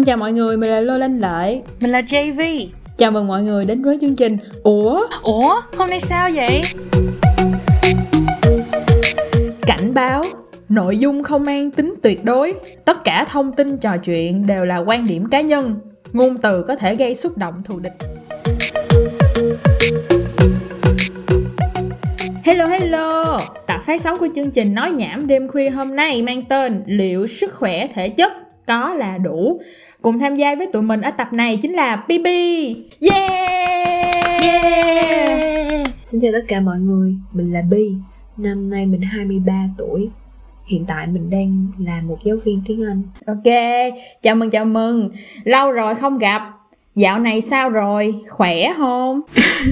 Xin chào mọi người, mình là Lô Lanh Lợi. Mình là JV Chào mừng mọi người đến với chương trình. Ủa? Ủa? Hôm nay sao vậy? Cảnh báo. Nội dung không mang tính tuyệt đối. Tất cả thông tin trò chuyện đều là quan điểm cá nhân. Ngôn từ có thể gây xúc động thù địch. Hello hello. Tập phát sóng của chương trình Nói Nhảm đêm khuya hôm nay mang tên Liệu sức khỏe thể chất có là đủ. Cùng tham gia với tụi mình ở tập này chính là BB Yeah! Yeah! Xin chào tất cả mọi người, mình là Bi Năm nay mình 23 tuổi. Hiện tại mình đang là một giáo viên tiếng Anh. Ok, chào mừng chào mừng. Lâu rồi không gặp. Dạo này sao rồi? Khỏe không?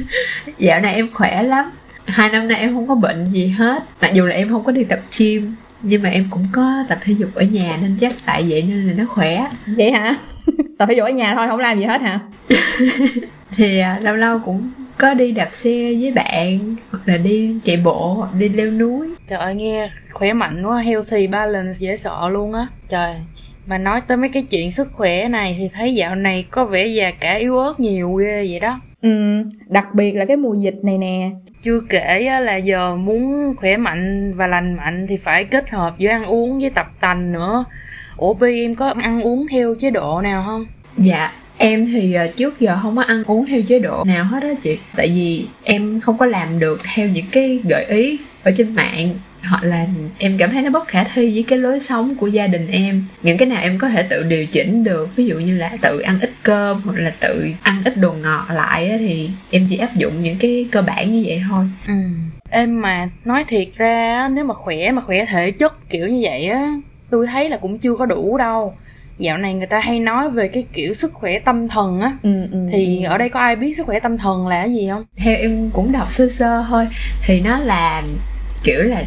Dạo này em khỏe lắm. Hai năm nay em không có bệnh gì hết. Mặc dù là em không có đi tập gym Nhưng mà em cũng có tập thể dục ở nhà Nên chắc tại vậy nên là nó khỏe Vậy hả? Tập thể dục ở nhà thôi, không làm gì hết hả? thì à, lâu lâu cũng có đi đạp xe với bạn hoặc là đi chạy bộ hoặc đi leo núi Trời ơi nghe khỏe mạnh quá Healthy balance dễ sợ luôn á Trời mà nói tới mấy cái chuyện sức khỏe này thì thấy dạo này có vẻ già cả yếu ớt nhiều ghê vậy đó Ừ, đặc biệt là cái mùa dịch này nè. Chưa kể là giờ muốn khỏe mạnh và lành mạnh thì phải kết hợp với ăn uống với tập tành nữa. Ủa Bi em có ăn uống theo chế độ nào không? Dạ Em thì ờ, trước giờ không có ăn uống theo chế độ nào hết đó chị. Tại vì em không có làm được theo những cái gợi ý ở trên mạng hoặc là em cảm thấy nó bất khả thi với cái lối sống của gia đình em. Những cái nào em có thể tự điều chỉnh được. Ví dụ như là tự ăn ít cơm hoặc là tự ăn ít đồ ngọt lại thì em chỉ áp dụng những cái cơ bản như vậy thôi. Ừ. Em mà nói thiệt ra nếu mà khỏe mà khỏe thể chất kiểu như vậy á tôi thấy là cũng chưa có đủ đâu. Dạo này người ta hay nói về cái kiểu sức khỏe tâm thần á. Ừ, ừ, thì ở đây có ai biết sức khỏe tâm thần là cái gì không? Theo em cũng đọc sơ sơ thôi. Thì nó là kiểu là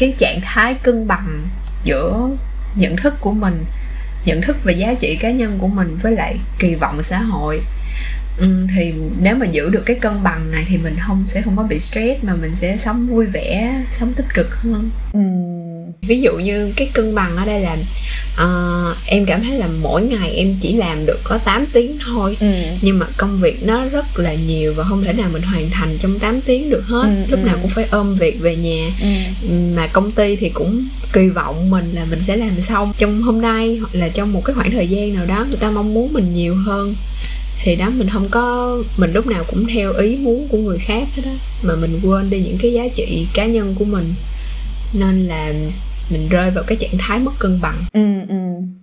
cái trạng thái cân bằng giữa nhận thức của mình nhận thức về giá trị cá nhân của mình với lại kỳ vọng xã hội ừ, thì nếu mà giữ được cái cân bằng này thì mình không sẽ không có bị stress mà mình sẽ sống vui vẻ sống tích cực hơn ừ ví dụ như cái cân bằng ở đây là uh, em cảm thấy là mỗi ngày em chỉ làm được có 8 tiếng thôi. Ừ. nhưng mà công việc nó rất là nhiều và không thể nào mình hoàn thành trong 8 tiếng được hết. Ừ, lúc ừ. nào cũng phải ôm việc về nhà. Ừ. mà công ty thì cũng kỳ vọng mình là mình sẽ làm xong. Trong hôm nay hoặc là trong một cái khoảng thời gian nào đó người ta mong muốn mình nhiều hơn. Thì đó mình không có mình lúc nào cũng theo ý muốn của người khác hết đó mà mình quên đi những cái giá trị cá nhân của mình nên là mình rơi vào cái trạng thái mất cân bằng. Ừ, ừ.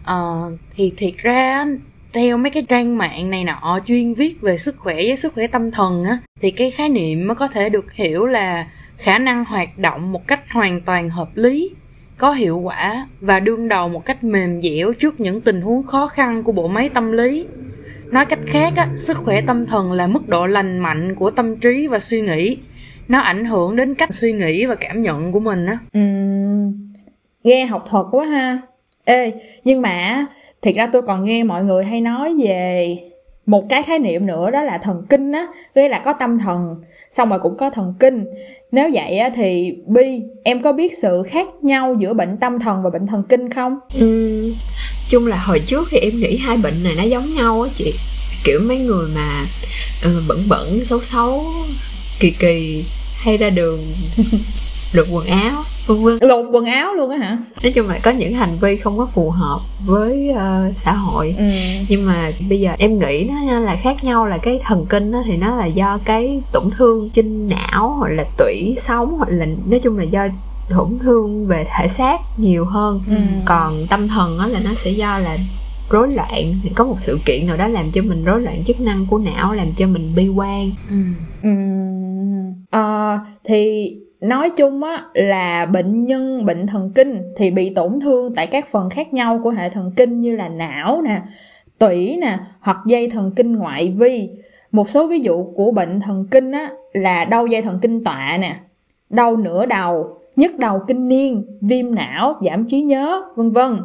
ờ thì thiệt ra theo mấy cái trang mạng này nọ chuyên viết về sức khỏe với sức khỏe tâm thần á thì cái khái niệm mới có thể được hiểu là khả năng hoạt động một cách hoàn toàn hợp lý có hiệu quả và đương đầu một cách mềm dẻo trước những tình huống khó khăn của bộ máy tâm lý. Nói cách khác á sức khỏe tâm thần là mức độ lành mạnh của tâm trí và suy nghĩ nó ảnh hưởng đến cách suy nghĩ và cảm nhận của mình á. Ừ. nghe học thuật quá ha. Ê nhưng mà thiệt ra tôi còn nghe mọi người hay nói về một cái khái niệm nữa đó là thần kinh á. Nghĩa là có tâm thần xong rồi cũng có thần kinh. Nếu vậy á thì bi em có biết sự khác nhau giữa bệnh tâm thần và bệnh thần kinh không? Ừ, chung là hồi trước thì em nghĩ hai bệnh này nó giống nhau á chị. Kiểu mấy người mà uh, bẩn bẩn xấu xấu kỳ kỳ hay ra đường lột quần áo vân vân lột quần áo luôn á hả nói chung là có những hành vi không có phù hợp với uh, xã hội ừ. nhưng mà bây giờ em nghĩ nó là khác nhau là cái thần kinh đó, thì nó là do cái tổn thương trên não hoặc là tủy sống hoặc là nói chung là do tổn thương về thể xác nhiều hơn ừ. còn tâm thần đó là nó sẽ do là rối loạn có một sự kiện nào đó làm cho mình rối loạn chức năng của não làm cho mình bi quan ừ. Ừ. À, thì nói chung á là bệnh nhân bệnh thần kinh thì bị tổn thương tại các phần khác nhau của hệ thần kinh như là não nè tủy nè hoặc dây thần kinh ngoại vi. Một số ví dụ của bệnh thần kinh á là đau dây thần kinh tọa nè đau nửa đầu nhức đầu kinh niên viêm não giảm trí nhớ vân vân.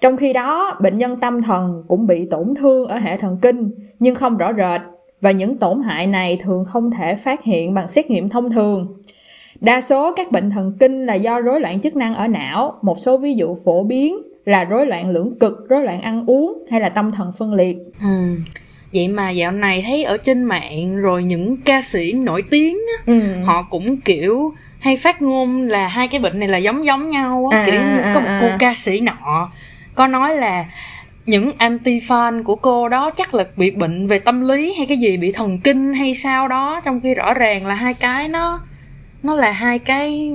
Trong khi đó bệnh nhân tâm thần cũng bị tổn thương ở hệ thần kinh nhưng không rõ rệt và những tổn hại này thường không thể phát hiện bằng xét nghiệm thông thường Đa số các bệnh thần kinh là do rối loạn chức năng ở não, một số ví dụ phổ biến là rối loạn lưỡng cực rối loạn ăn uống hay là tâm thần phân liệt ừ vậy mà dạo này thấy ở trên mạng rồi những ca sĩ nổi tiếng á, ừ. họ cũng kiểu hay phát ngôn là hai cái bệnh này là giống giống nhau á À, kiểu như à, có một à, cô à. ca sĩ nọ có nói là những anti fan của cô đó chắc là bị bệnh về tâm lý hay cái gì bị thần kinh hay sao đó trong khi rõ ràng là hai cái nó nó là hai cái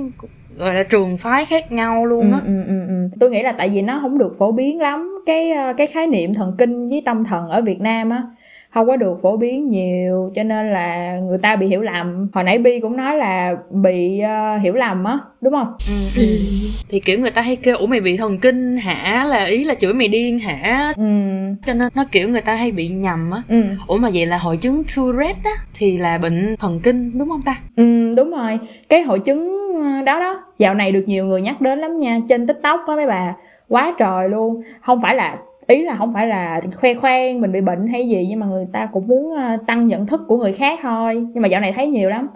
gọi là trường phái khác nhau luôn Ừ, á ừ, ừ, ừ. tôi nghĩ là tại vì nó không được phổ biến lắm cái ờ, cái khái niệm thần kinh với tâm thần ở Việt Nam á không có được phổ biến nhiều cho nên là người ta bị hiểu lầm. Hồi nãy bi cũng nói là bị ờ, hiểu lầm á đúng không? Ừ, ừ. thì kiểu người ta hay kêu ủa mày bị thần kinh hả? Là ý là chửi mày điên hả? Ừ. Cho nên nó kiểu người ta hay bị nhầm á. Ừ. Ủa mà vậy là hội chứng Tourette á thì là bệnh thần kinh đúng không ta? Ừ đúng rồi. Cái hội chứng ờ, đó đó. Dạo này được nhiều người nhắc đến lắm nha. Trên tiktok á mấy bà Quá trời luôn. Không phải là Ý là không phải là khoe khoang mình bị bệnh hay gì Nhưng mà người ta cũng muốn ờ, tăng nhận thức của người khác thôi. Nhưng mà dạo này thấy nhiều lắm.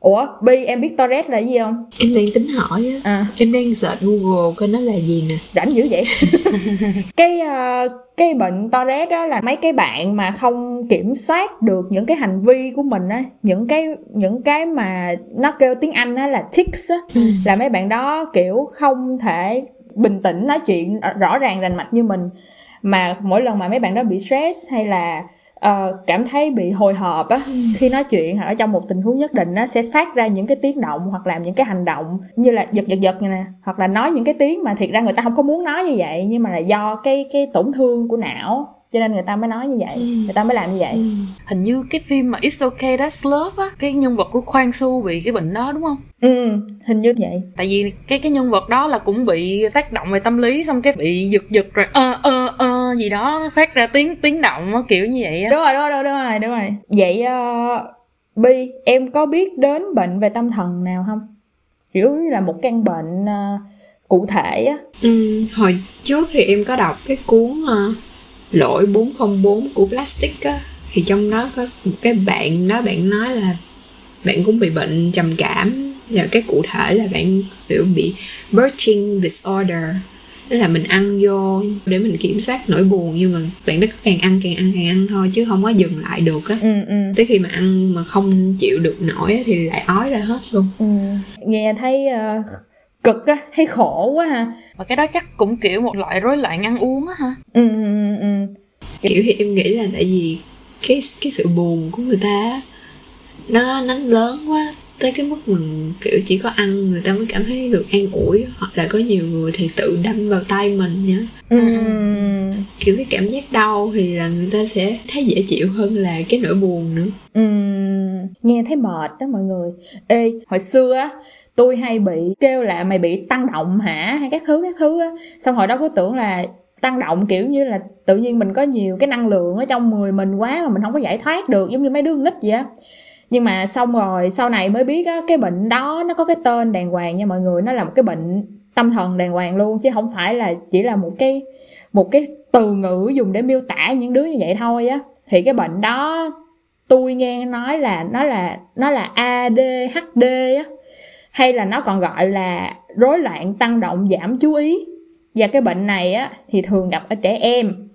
Ủa Bi em biết Tourette là gì không? em đang tính hỏi á. À. Em đang search google coi nó là gì nè. Rảnh dữ vậy. Cái ờ, cái bệnh Tourette đó là mấy cái bạn mà không kiểm soát được những cái hành vi của mình á. Những cái những cái mà nó kêu tiếng Anh á là tics á. Là mấy bạn đó kiểu không thể bình tĩnh nói chuyện rõ ràng rành mạch như mình mà mỗi lần mà mấy bạn đó bị stress hay là ờ, cảm thấy bị hồi hộp á khi nói chuyện ở trong một tình huống nhất định nó sẽ phát ra những cái tiếng động hoặc làm những cái hành động như là giật giật giật này nè hoặc là nói những cái tiếng mà thiệt ra người ta không có muốn nói như vậy nhưng mà là do cái cái tổn thương của não cho nên người ta mới nói như vậy người ta mới làm như vậy. Hình như cái phim mà It's Okay That's Love á cái nhân vật của Kwang Su bị cái bệnh đó đúng không? Ừ hình như vậy. Tại vì cái cái nhân vật đó là cũng bị tác động về tâm lý xong cái bị giật giật rồi ơ ơ ơ gì đó phát ra tiếng tiếng động á, kiểu như vậy á. Đúng rồi đúng rồi đúng rồi đúng rồi vậy uh, bi em có biết đến bệnh về tâm thần nào không? Kiểu như là một căn bệnh ờ, cụ thể á. Ừ, hồi trước thì em có đọc cái cuốn ờ, lỗi 404 của plastic á thì trong đó có một cái bạn đó bạn nói là bạn cũng bị bệnh trầm cảm. Và cái cụ thể là bạn kiểu bị birching disorder. Đó là mình ăn vô để mình kiểm soát nỗi buồn nhưng mà bạn đó cứ càng ăn càng ăn càng ăn thôi chứ không có dừng lại được á. Ừ ừ. Tới khi mà ăn mà không chịu được nổi thì lại ói ra hết luôn. Ừ, nghe thấy ờ, cực á thấy khổ quá ha và cái đó chắc cũng kiểu một loại rối loạn ăn uống á ha ừ, ừ, ừ, ừ. kiểu thì em nghĩ là tại vì cái cái sự buồn của người ta á, nó nó lớn quá tới cái mức mà kiểu chỉ có ăn người ta mới cảm thấy được an ủi hoặc là có nhiều người thì tự đâm vào tay mình nhá. Ừ, kiểu cái cảm giác đau thì là người ta sẽ thấy dễ chịu hơn là cái nỗi buồn nữa. Ừ. nghe thấy mệt đó mọi người. Ê hồi xưa á tôi hay bị kêu là mày bị tăng động hả? Hay các thứ các thứ á. Xong hồi đó cứ tưởng là tăng động kiểu như là tự nhiên mình có nhiều cái năng lượng ở trong người mình quá mà mình không có giải thoát được giống như mấy đứa nít vậy á nhưng mà xong rồi, sau này mới biết á, cái bệnh đó nó có cái tên đàng hoàng nha mọi người, nó là một cái bệnh tâm thần đàng hoàng luôn, chứ không phải là chỉ là một cái một cái từ ngữ dùng để miêu tả những đứa như vậy thôi á. Thì cái bệnh đó tôi nghe nói là nó là nó là ADHD á, hay là nó còn gọi là rối loạn tăng động giảm chú ý. Và cái bệnh này á, thì thường gặp ở trẻ em.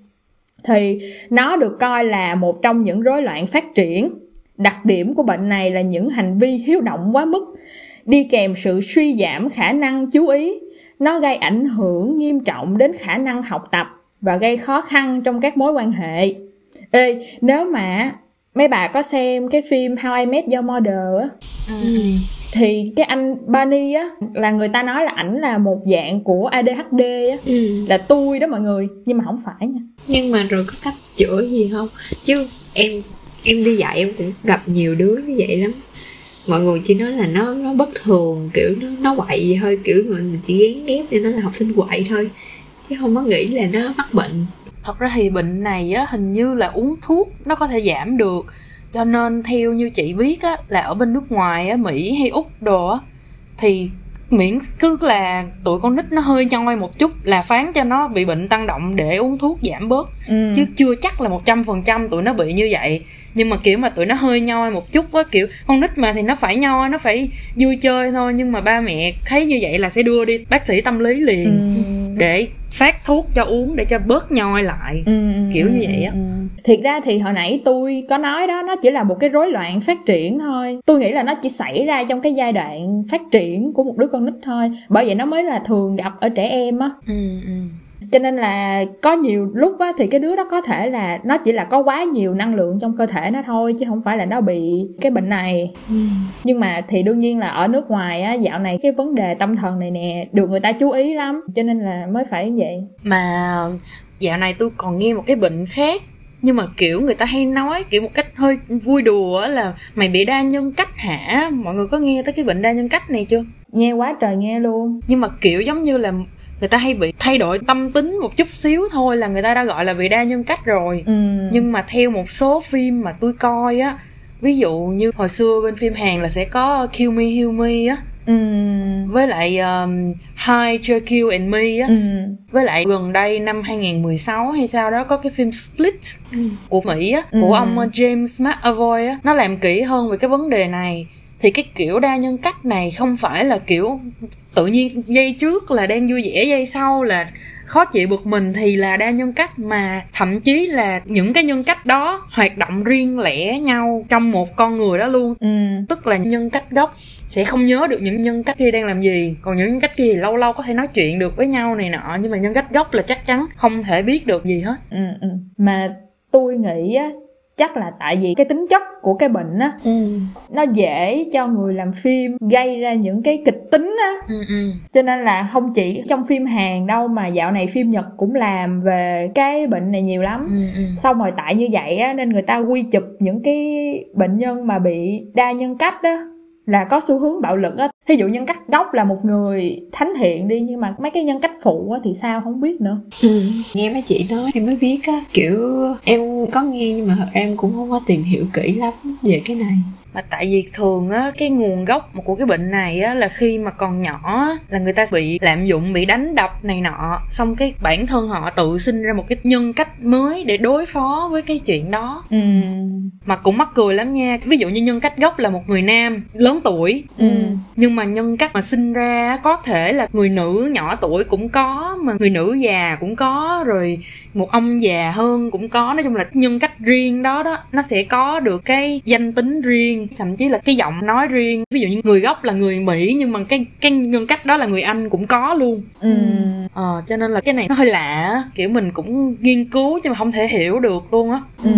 Thì nó được coi là một trong những rối loạn phát triển đặc điểm của bệnh này là những hành vi hiếu động quá mức đi kèm sự suy giảm khả năng chú ý. Nó gây ảnh hưởng nghiêm trọng đến khả năng học tập và gây khó khăn trong các mối quan hệ. Ê nếu mà mấy bà có xem cái phim How I Met Your Mother á ừ. thì cái anh Barney á là người ta nói là ảnh là một dạng của ADHD á. Ừ. là tôi đó mọi người nhưng mà không phải nha. Nhưng mà rồi có cách chữa gì không? Chứ em em đi dạy em cũng gặp nhiều đứa như vậy lắm. Mọi người chỉ nói là nó nó bất thường, kiểu nó nó quậy vậy thôi, kiểu mà mình chỉ gán ghép cho nó là học sinh quậy thôi, chứ không có nghĩ là nó mắc bệnh. Thật ra thì bệnh này á, hình như là uống thuốc nó có thể giảm được. Cho nên theo như chị biết á, là ở bên nước ngoài á, mỹ hay úc đồ á, thì miễn cứ là tụi con nít nó hơi nhoi một chút là phán cho nó bị bệnh tăng động để uống thuốc giảm bớt ừ. chứ chưa chắc là một trăm phần trăm tụi nó bị như vậy nhưng mà kiểu mà tụi nó hơi nhoi một chút á kiểu con nít mà thì nó phải nhoi nó phải vui chơi thôi nhưng mà ba mẹ thấy như vậy là sẽ đưa đi bác sĩ tâm lý liền Ừ. để phát thuốc cho uống để cho bớt nhoi lại Ừ, Kiểu ừ, như vậy á. ừ, ừ. thiệt ra thì hồi nãy tôi có nói đó nó chỉ là một cái rối loạn phát triển thôi tôi nghĩ là nó chỉ xảy ra trong cái giai đoạn phát triển của một đứa con nít thôi bởi vậy nó mới là thường gặp ở trẻ em á ừ, ừ. Cho nên là có nhiều lúc á thì cái đứa đó có thể là nó chỉ là có quá nhiều năng lượng trong cơ thể nó thôi chứ không phải là nó bị cái bệnh này. Nhưng mà thì đương nhiên là ở nước ngoài á dạo này cái vấn đề tâm thần này nè được người ta chú ý lắm cho nên là mới phải vậy. Mà dạo này tôi còn nghe một cái bệnh khác nhưng mà kiểu người ta hay nói kiểu một cách hơi vui đùa á là mày bị đa nhân cách hả? Mọi người có nghe tới cái bệnh đa nhân cách này chưa? Nghe quá trời nghe luôn. Nhưng mà kiểu giống như là người ta hay bị thay đổi tâm tính một chút xíu thôi là người ta đã gọi là bị đa nhân cách rồi ừ. nhưng mà theo một số phim mà tôi coi á ví dụ như hồi xưa bên phim Hàn là sẽ có Kill Me Heal Me á ừ. với lại um, Hi Jekyll and Me á ừ. với lại gần đây năm 2016 hay sao đó có cái phim Split của Mỹ á Ừ. của ông uh, James McAvoy á nó làm kỹ hơn về cái vấn đề này thì cái kiểu đa nhân cách này không phải là kiểu tự nhiên giây trước là đang vui vẻ giây sau là khó chịu bực mình thì là đa nhân cách mà thậm chí là những cái nhân cách đó hoạt động riêng lẻ nhau trong một con người đó luôn ừ. tức là nhân cách gốc sẽ không nhớ được những nhân cách kia đang làm gì còn những nhân cách kia thì lâu lâu có thể nói chuyện được với nhau này nọ nhưng mà nhân cách gốc là chắc chắn không thể biết được gì hết ừ. ừ. mà tôi nghĩ á chắc là tại vì cái tính chất của cái bệnh á nó dễ cho người làm phim gây ra những cái kịch tính á. Ừ ừ. Cho nên là không chỉ trong phim Hàn đâu mà dạo này phim Nhật cũng làm về cái bệnh này nhiều lắm. Ừ ừ. Xong rồi tại như vậy á nên người ta quy chụp những cái bệnh nhân mà bị đa nhân cách á là có xu hướng bạo lực á thí dụ nhân cách gốc là một người thánh thiện đi, nhưng mà mấy cái nhân cách phụ á thì sao không biết nữa Ừ. nghe mấy chị nói, em mới biết á, kiểu, em có nghe nhưng mà thật ra em cũng không có tìm hiểu kỹ lắm về cái này mà tại vì thường á cái nguồn gốc của cái bệnh này á là khi mà còn nhỏ á, là người ta bị lạm dụng bị đánh đập này nọ. Xong cái bản thân họ tự sinh ra một cái nhân cách mới để đối phó với cái chuyện đó. Ừ. Mà cũng mắc cười lắm nha. Ví dụ như nhân cách gốc là một người nam lớn tuổi. Ừ. Nhưng mà nhân cách mà sinh ra có thể là người nữ nhỏ tuổi cũng có mà người nữ già cũng có rồi một ông già hơn cũng có. Nói chung là nhân cách riêng đó đó nó sẽ có được cái danh tính riêng thậm chí là cái giọng nói riêng. Ví dụ như người gốc là người mỹ nhưng mà cái cái nhân cách đó là người anh cũng có luôn. Ừ. Ờ cho nên là cái này nó hơi lạ kiểu mình cũng nghiên cứu nhưng mà không thể hiểu được luôn á. Ừ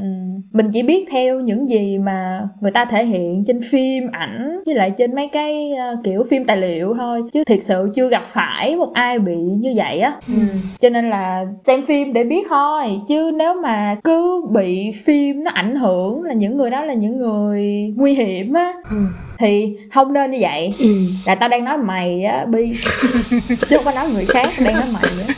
ừ. Mình chỉ biết theo những gì mà người ta thể hiện trên phim ảnh với lại trên mấy cái ờ, kiểu phim tài liệu thôi chứ thiệt sự chưa gặp phải một ai bị như vậy á. Ừ. Cho nên là xem phim để biết thôi chứ nếu mà cứ bị phim nó ảnh hưởng là những người đó là những người nguy hiểm á ừ. thì không nên như vậy. Ừ. là tao đang nói mày á bi. Chứ không có nói người khác đang nói mày á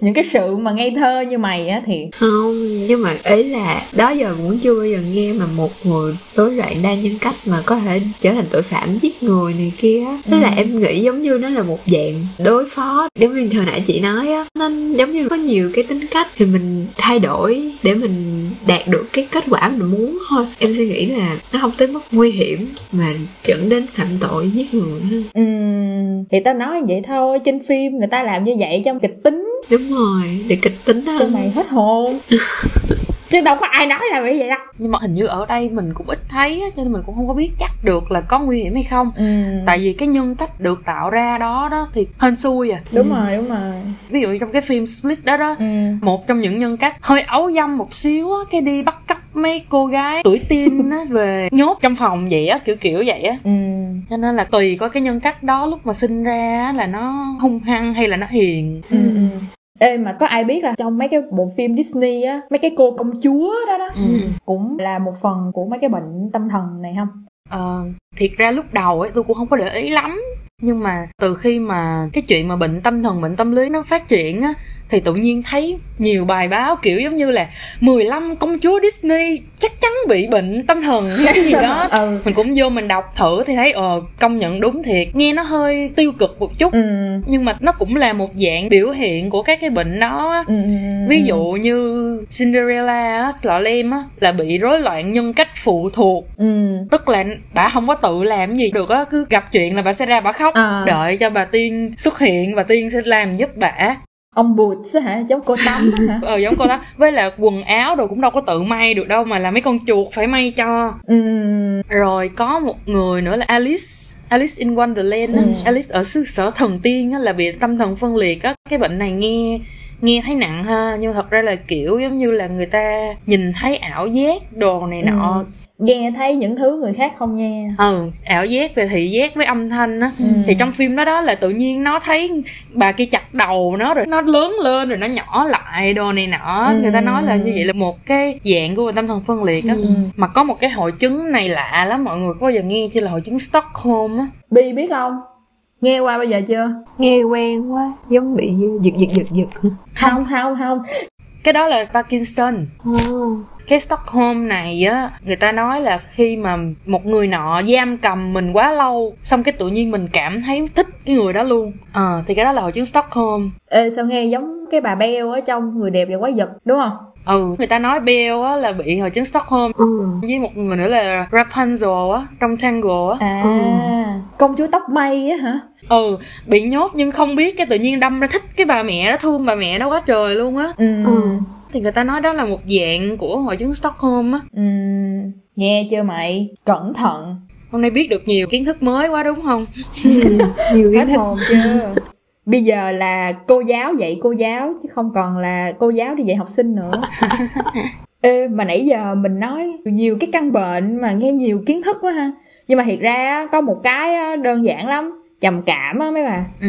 những cái sự mà ngây thơ như mày á thì không nhưng mà ý là đó giờ cũng chưa bao giờ nghe mà một người rối loạn đa nhân cách mà có thể trở thành tội phạm giết người này kia á. Tức là Ừ. em nghĩ giống như nó là một dạng đối phó giống như hồi nãy chị nói á nó giống như có nhiều cái tính cách thì mình thay đổi để mình đạt được cái kết quả mình muốn thôi em suy nghĩ là nó không tới mức nguy hiểm mà dẫn đến phạm tội giết người ha Ừm, thì tao nói vậy thôi trên phim người ta làm như vậy trong kịch tính đúng rồi để kịch tính hơn mày hết hồn chứ đâu có ai nói là vậy vậy đâu. Nhưng mà hình như ở đây mình cũng ít thấy á, cho nên mình cũng không có biết chắc được là có nguy hiểm hay không. Ừm, tại vì cái nhân cách được tạo ra đó đó thì hên xui à. Đúng rồi đúng rồi. Ví dụ như trong cái phim split đó đó Ừm, một trong những nhân cách hơi ấu dâm một xíu á cái đi bắt cóc mấy cô gái tuổi teen á về nhốt trong phòng vậy á kiểu kiểu vậy á. Ừm, cho nên là tùy có cái nhân cách đó lúc mà sinh ra á, là nó hung hăng hay là nó hiền. Ừm, ừm. Ê mà có ai biết là trong mấy cái bộ phim Disney á mấy cái cô công chúa đó đó ừ. cũng là một phần của mấy cái bệnh tâm thần này không Ờ, thiệt ra lúc đầu ấy tôi cũng không có để ý lắm nhưng mà từ khi mà cái chuyện mà bệnh tâm thần bệnh tâm lý nó phát triển á thì tự nhiên thấy nhiều bài báo kiểu giống như là 15 công chúa Disney chắc chắn bị bệnh tâm thần hay cái gì đó. Ừ. Mình cũng vô mình đọc thử thì thấy ờ công nhận đúng thiệt. Nghe nó hơi tiêu cực một chút ừ. nhưng mà nó cũng là một dạng biểu hiện của các cái bệnh đó. Ừ, ví dụ như Cinderella á, Slolem á là bị rối loạn nhân cách phụ thuộc. Ừ. Tức là bà không có tự làm gì được á cứ gặp chuyện là bà sẽ ra bà khóc. À. đợi cho bà tiên xuất hiện bà tiên sẽ làm giúp bà ông á hả? Giống cô tắm hả? Ờ giống cô đó với là quần áo đồ cũng đâu có tự may được đâu mà là mấy con chuột phải may cho. Ừm, rồi có một người nữa là Alice. Alice in Wonderland. Ừ. Alice ở xứ sở thần tiên á, là bị tâm thần phân liệt á. Cái bệnh này nghe nghe thấy nặng ha nhưng thật ra là kiểu giống như là người ta nhìn thấy ảo giác đồ này nọ. Nghe thấy những thứ người khác không nghe. Ừ ảo giác về thị giác với âm thanh á. Ừ. thì trong phim đó đó là tự nhiên nó thấy bà kia chặt đầu nó rồi nó lớn lên rồi nó nhỏ lại đồ này nọ. Ừ. người ta nói là như vậy là một cái dạng của tâm thần phân liệt á. Ừ. mà có một cái hội chứng này lạ lắm mọi người có bao giờ nghe chưa là hội chứng Stockholm á? Bi biết không nghe qua bao giờ chưa? Nghe quen quá giống bị giật giật giật giật. Không không không. Cái đó là Parkinson. Oh. cái Stockholm này á người ta nói là khi mà một người nọ giam cầm mình quá lâu xong cái tự nhiên mình cảm thấy thích cái người đó luôn. Ờ thì cái đó là hội chứng Stockholm. Ê sao nghe giống cái bà Beo ở trong Người đẹp và quái vật đúng không? Ừ người ta nói Belle á là bị hội chứng Stockholm ừ. với một người nữa là Rapunzel á trong Tangle á À Ừ. công chúa tóc mây á hả? ừ bị nhốt nhưng không biết cái tự nhiên đâm ra thích cái bà mẹ đó thương bà mẹ đó quá trời luôn á Ừ. Ừ. thì người ta nói đó là một dạng của hội chứng Stockholm á Ừ. Nghe chưa mày? Cẩn thận. hôm nay biết được nhiều kiến thức mới quá đúng không Ừ. nhiều thích hồn chưa? Bây giờ là cô giáo dạy cô giáo chứ không còn là cô giáo đi dạy học sinh nữa. Ê, mà nãy giờ mình nói nhiều cái căn bệnh mà nghe nhiều kiến thức quá ha. Nhưng mà thiệt ra có một cái đơn giản lắm, trầm cảm á mấy bà. ừ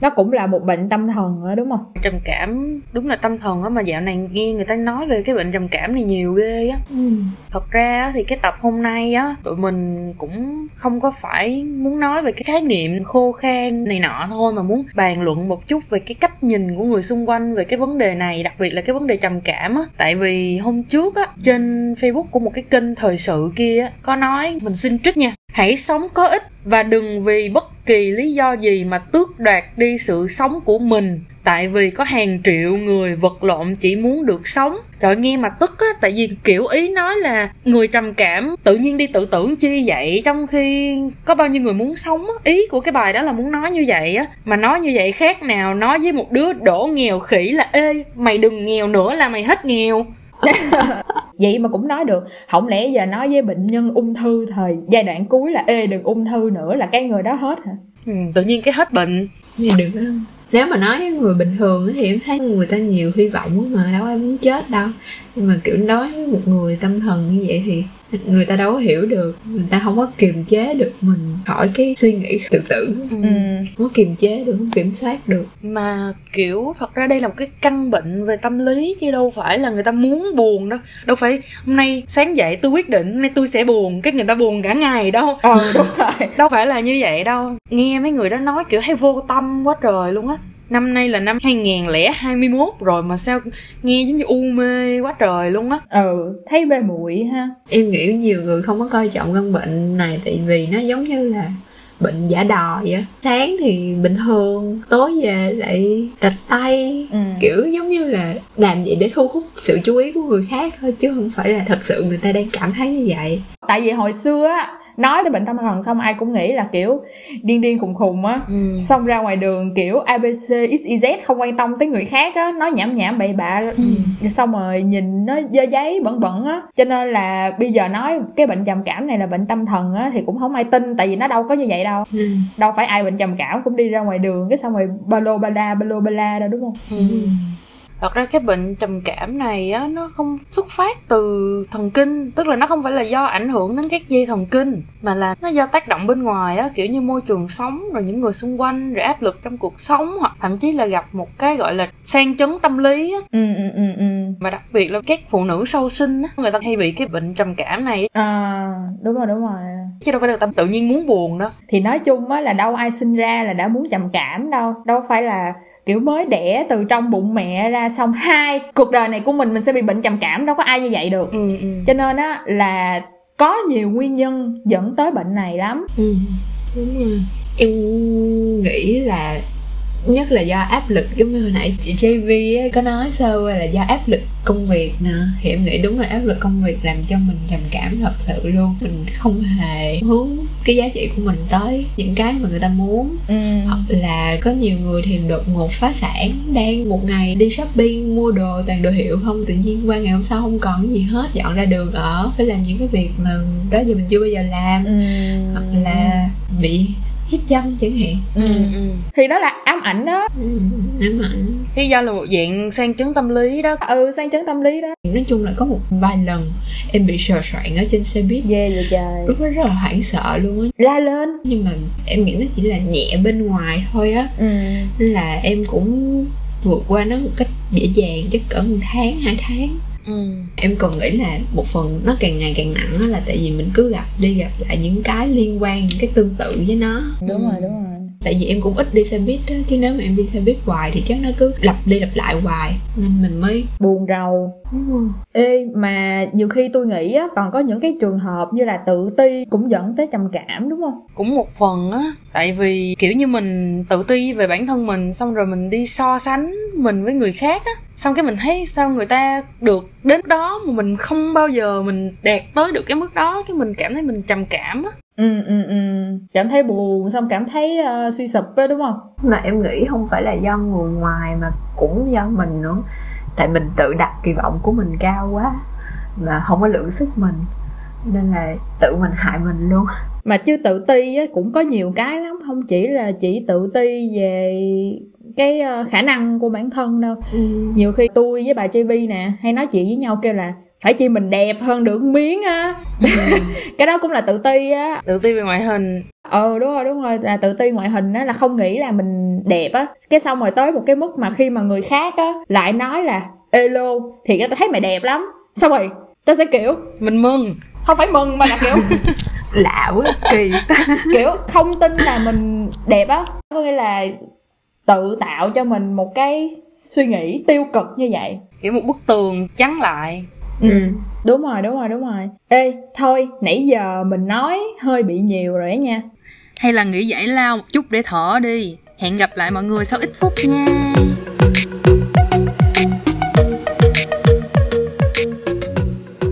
Nó cũng là một bệnh tâm thần á đúng không? trầm cảm đúng là tâm thần á mà dạo này nghe người ta nói về cái bệnh trầm cảm này nhiều ghê á ừ. thật ra á, thì cái tập hôm nay á tụi mình cũng không có phải muốn nói về cái khái niệm khô khan này nọ thôi mà muốn bàn luận một chút về cái cách nhìn của người xung quanh về cái vấn đề này đặc biệt là cái vấn đề trầm cảm á tại vì hôm trước á trên facebook của một cái kênh thời sự kia á, có nói mình xin trích nha hãy sống có ích và đừng vì bất kỳ lý do gì mà tước đoạt đi sự sống của mình. Tại vì có hàng triệu người vật lộn chỉ muốn được sống. Trời, nghe mà tức á, tại vì kiểu ý nói là người trầm cảm, tự nhiên đi tự tưởng chi vậy, trong khi có bao nhiêu người muốn sống á. Ý của cái bài đó là muốn nói như vậy á. Mà nói như vậy khác nào, nói với một đứa đổ nghèo khỉ là, ê, mày đừng nghèo nữa là mày hết nghèo vậy mà cũng nói được không lẽ giờ nói với bệnh nhân ung thư thời giai đoạn cuối là ê đừng ung thư nữa là cái người đó hết hả? Ừ, tự nhiên cái hết bệnh. Nghe được đó nếu mà nói với người bình thường thì em thấy người ta nhiều hy vọng mà đâu ai muốn chết đâu. Nhưng mà kiểu nói với một người tâm thần như vậy thì người ta đâu có hiểu được. Người ta không có kiềm chế được mình khỏi cái suy nghĩ tự tử. Ừ. ừ. không có kiềm chế được không kiểm soát được. Mà kiểu thật ra đây là một cái căn bệnh về tâm lý chứ đâu phải là người ta muốn buồn đâu. Đâu phải hôm nay sáng dậy tôi quyết định hôm nay tôi sẽ buồn cái người ta buồn cả ngày đâu. Ờ đúng rồi. Đâu phải là như vậy đâu. Nghe mấy người đó nói kiểu hay vô tâm quá trời luôn á năm nay là năm 2021 rồi mà sao nghe giống như u mê quá trời luôn á ừ thấy mê muội ha em nghĩ nhiều người không có coi trọng căn bệnh này tại vì nó giống như là bệnh giả đò vậy á. sáng thì bình thường tối về lại rạch tay ừ. kiểu giống như là làm vậy để thu hút sự chú ý của người khác thôi chứ không phải là thật sự người ta đang cảm thấy như vậy tại vì hồi xưa á nói tới bệnh tâm thần xong ai cũng nghĩ là kiểu điên điên khùng khùng á ừ. xong ra ngoài đường kiểu abc xyz không quan tâm tới người khác á nói nhảm nhảm bậy bạ xong rồi nhìn nó dơ giấy bẩn bẩn á cho nên là bây giờ nói cái bệnh trầm cảm này là bệnh tâm thần á thì cũng không ai tin tại vì nó đâu có như vậy đâu ừ. đâu phải ai bệnh trầm cảm cũng đi ra ngoài đường cái xong rồi ba lô ba la ba lô ba la đâu đúng không Ừ. thật ra cái bệnh trầm cảm này á nó không xuất phát từ thần kinh tức là nó không phải là do ảnh hưởng đến các dây thần kinh mà là nó do tác động bên ngoài á kiểu như môi trường sống rồi những người xung quanh rồi áp lực trong cuộc sống hoặc thậm chí là gặp một cái gọi là sang chấn tâm lý á. Ừ ừ ừ ừ. Và đặc biệt là các phụ nữ sau sinh á người ta hay bị cái bệnh trầm cảm này à đúng rồi đúng rồi. Chứ đâu phải là ta tự nhiên muốn buồn đâu. Thì nói chung á là đâu ai sinh ra là đã muốn trầm cảm đâu. Đâu phải là kiểu mới đẻ từ trong bụng mẹ ra xong hai cuộc đời này của mình mình sẽ bị bệnh trầm cảm đâu có ai như vậy được. Ừ, ừ. cho nên á là có nhiều nguyên nhân dẫn tới bệnh này lắm. Ừ, đúng rồi. Em nghĩ là nhất là do áp lực giống như hồi nãy chị JV có nói sơ là do áp lực công việc nè thì em nghĩ đúng là áp lực công việc làm cho mình trầm cảm thật sự luôn mình không hề hướng cái giá trị của mình tới những cái mà người ta muốn ừ. hoặc là có nhiều người thì đột ngột phá sản đang một ngày đi shopping mua đồ toàn đồ hiệu không tự nhiên qua ngày hôm sau không còn cái gì hết dọn ra đường ở phải làm những cái việc mà đó giờ mình chưa bao giờ làm Ừ. hoặc là bị hiếp dâm chẳng hạn. Ừ ừ. Thì đó là ám ảnh đó. Ừ, ám ảnh. Cái do là một dạng sang chấn tâm lý đó. Ừ sang chấn tâm lý đó. Nói chung là có một vài lần em bị sờ soạn ở trên xe buýt. Ghê vậy trời. Lúc đó rất là hoảng sợ luôn á. La lên. Nhưng mà em nghĩ nó chỉ là nhẹ bên ngoài thôi á. Ừ. nên là em cũng vượt qua nó một cách dễ dàng chắc cỡ một tháng hai tháng ừ. Em còn nghĩ là một phần nó càng ngày càng nặng đó là tại vì mình cứ gặp đi gặp lại những cái liên quan những cái tương tự với nó. Đúng Ừ. rồi đúng rồi tại vì em cũng ít đi xe buýt á chứ nếu mà em đi xe buýt hoài thì chắc nó cứ lặp đi lặp lại hoài. Nên mình mới buồn rầu. Ê mà nhiều khi tôi nghĩ á còn có những cái trường hợp như là tự ti cũng dẫn tới trầm cảm đúng không? Cũng một phần á tại vì kiểu như mình tự ti về bản thân mình xong rồi mình đi so sánh mình với người khác á. Xong cái mình thấy sao người ta được đến đó mà mình không bao giờ mình đạt tới được cái mức đó cái mình cảm thấy mình trầm cảm á ừ ừ ừ. Cảm thấy buồn xong cảm thấy ờ, suy sụp đó đúng không? Mà em nghĩ không phải là do người ngoài mà cũng do mình nữa. Tại mình tự đặt kỳ vọng của mình cao quá mà không có lượng sức mình. Nên là tự mình hại mình luôn. Mà chứ tự ti á, cũng có nhiều cái lắm. Không chỉ là chỉ tự ti về cái ờ, khả năng của bản thân đâu. Nhiều khi tôi với bà JV nè hay nói chuyện với nhau kêu là phải chi mình đẹp hơn được miếng á. Cái đó cũng là tự ti á. Tự ti về ngoại hình. Ờ đúng rồi đúng rồi. Là tự ti ngoại hình á là không nghĩ là mình đẹp á. Cái xong rồi tới một cái mức mà khi mà người khác á lại nói là lô thì tao thấy mày đẹp lắm. Xong rồi tao sẽ kiểu mình mừng. Không phải mừng mà là kiểu lạ quá kỳ. Kiểu không tin là mình đẹp á. Có nghĩa là tự tạo cho mình một cái suy nghĩ tiêu cực như vậy. Kiểu một bức tường chắn lại ừ. đúng rồi đúng rồi đúng rồi. Ê thôi nãy giờ mình nói hơi bị nhiều rồi á nha. Hay là nghỉ giải lao một chút để thở đi. Hẹn gặp lại mọi người sau ít phút nha.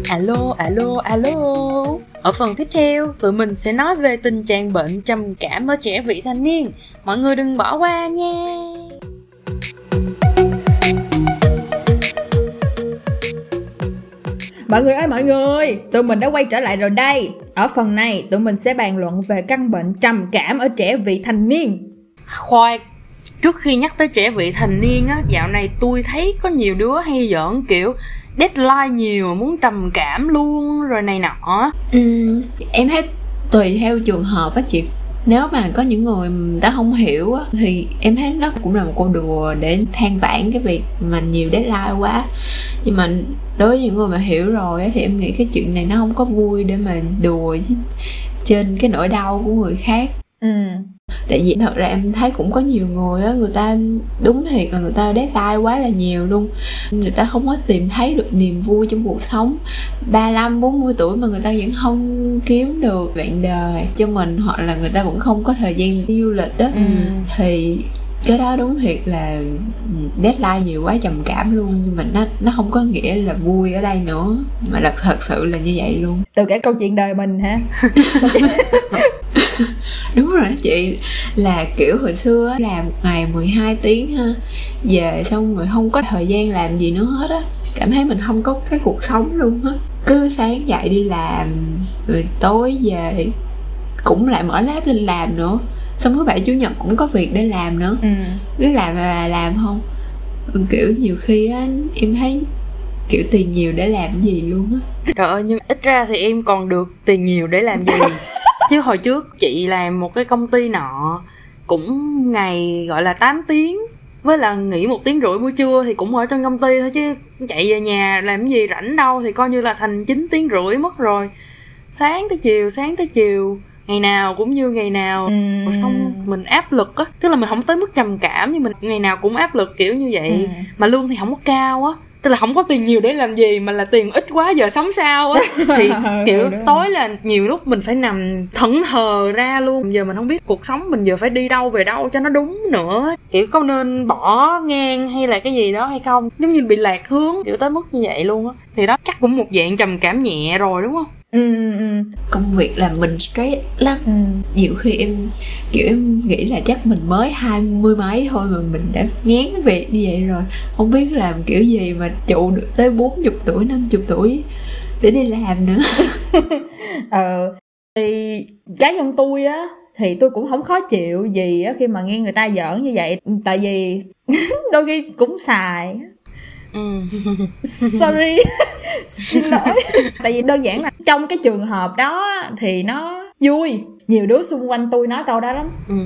Alo alo alo. Ở phần tiếp theo tụi mình sẽ nói về tình trạng bệnh trầm cảm ở trẻ vị thành niên. Mọi người đừng bỏ qua nha Mọi người ơi mọi người, tụi mình đã quay trở lại rồi đây. Ở phần này, tụi mình sẽ bàn luận về căn bệnh trầm cảm ở trẻ vị thành niên. khoai trước khi nhắc tới trẻ vị thành niên á dạo này tôi thấy có nhiều đứa hay giỡn kiểu deadline nhiều muốn trầm cảm luôn rồi này nọ ừ, em thấy tùy theo trường hợp á chị nếu mà có những người đã ta không hiểu á, thì em thấy nó cũng là một câu đùa để than vãn cái việc mà nhiều deadline quá nhưng mà đối với những người mà hiểu rồi á, thì em nghĩ cái chuyện này nó không có vui để mà đùa trên cái nỗi đau của người khác Ừ tại vì thật ra em thấy cũng có nhiều người á người ta đúng thiệt là người ta deadline quá là nhiều luôn người ta không có tìm thấy được niềm vui trong cuộc sống 35, 40 tuổi mà người ta vẫn không kiếm được bạn đời cho mình hoặc là người ta vẫn không có thời gian đi du lịch đó Ừ. thì cái đó đúng thiệt là ừ, deadline nhiều quá trầm cảm luôn nhưng mà nó nó không có nghĩa là vui ở đây nữa mà là thật sự là như vậy luôn Từ cả câu chuyện đời mình hả? đúng rồi chị. Là kiểu hồi xưa làm một ngày 12 tiếng ha. Về xong rồi không có thời gian làm gì nữa hết á. Cảm thấy mình không có cái cuộc sống luôn á. Cứ sáng dậy đi làm rồi tối về cũng lại mở laptop lên làm nữa. Xong thứ bảy chủ nhật cũng có việc để làm nữa. Ừ. cứ làm là làm không? Kiểu nhiều khi á em thấy kiểu tiền nhiều để làm gì luôn á. Trời ơi nhưng ít ra thì em còn được tiền nhiều để làm gì chứ hồi trước chị làm một cái công ty nọ cũng ngày gọi là 8 tiếng. Với là nghỉ một tiếng rưỡi buổi trưa thì cũng ở trong công ty thôi chứ chạy về nhà làm gì rảnh đâu thì coi như là thành 9 tiếng rưỡi mất rồi. Sáng tới chiều sáng tới chiều ngày nào cũng như ngày nào. Ừ. rồi xong mình áp lực á tức là mình không tới mức trầm cảm nhưng mình ngày nào cũng áp lực kiểu như vậy. Ừ. mà lương thì không có cao á tức là không có tiền nhiều để làm gì mà là tiền ít quá giờ sống sao á. Thì kiểu Ừ, đúng tối là nhiều lúc mình phải nằm thẫn thờ ra luôn. Giờ mình không biết cuộc sống mình giờ phải đi đâu về đâu cho nó đúng nữa. Kiểu có nên bỏ ngang hay là cái gì đó hay không? Giống như bị lạc hướng kiểu tới mức như vậy luôn á. Thì đó chắc cũng một dạng trầm cảm nhẹ rồi đúng không ừ ừ ừ. Công việc làm mình stress lắm. Ừ. Nhiều khi em kiểu em nghĩ là chắc mình mới hai mươi mấy thôi mà mình đã ngán việc như vậy rồi. Không biết làm kiểu gì mà trụ được tới 40 tuổi 50 tuổi để đi làm nữa. Ờ thì cá nhân tôi á thì tôi cũng không khó chịu gì á khi mà nghe người ta giỡn như vậy tại vì đôi khi cũng xài ừ. Sorry. Xin lỗi. Tại vì đơn giản là trong cái trường hợp đó thì nó vui. Nhiều đứa xung quanh tôi nói câu đó lắm. Ừ.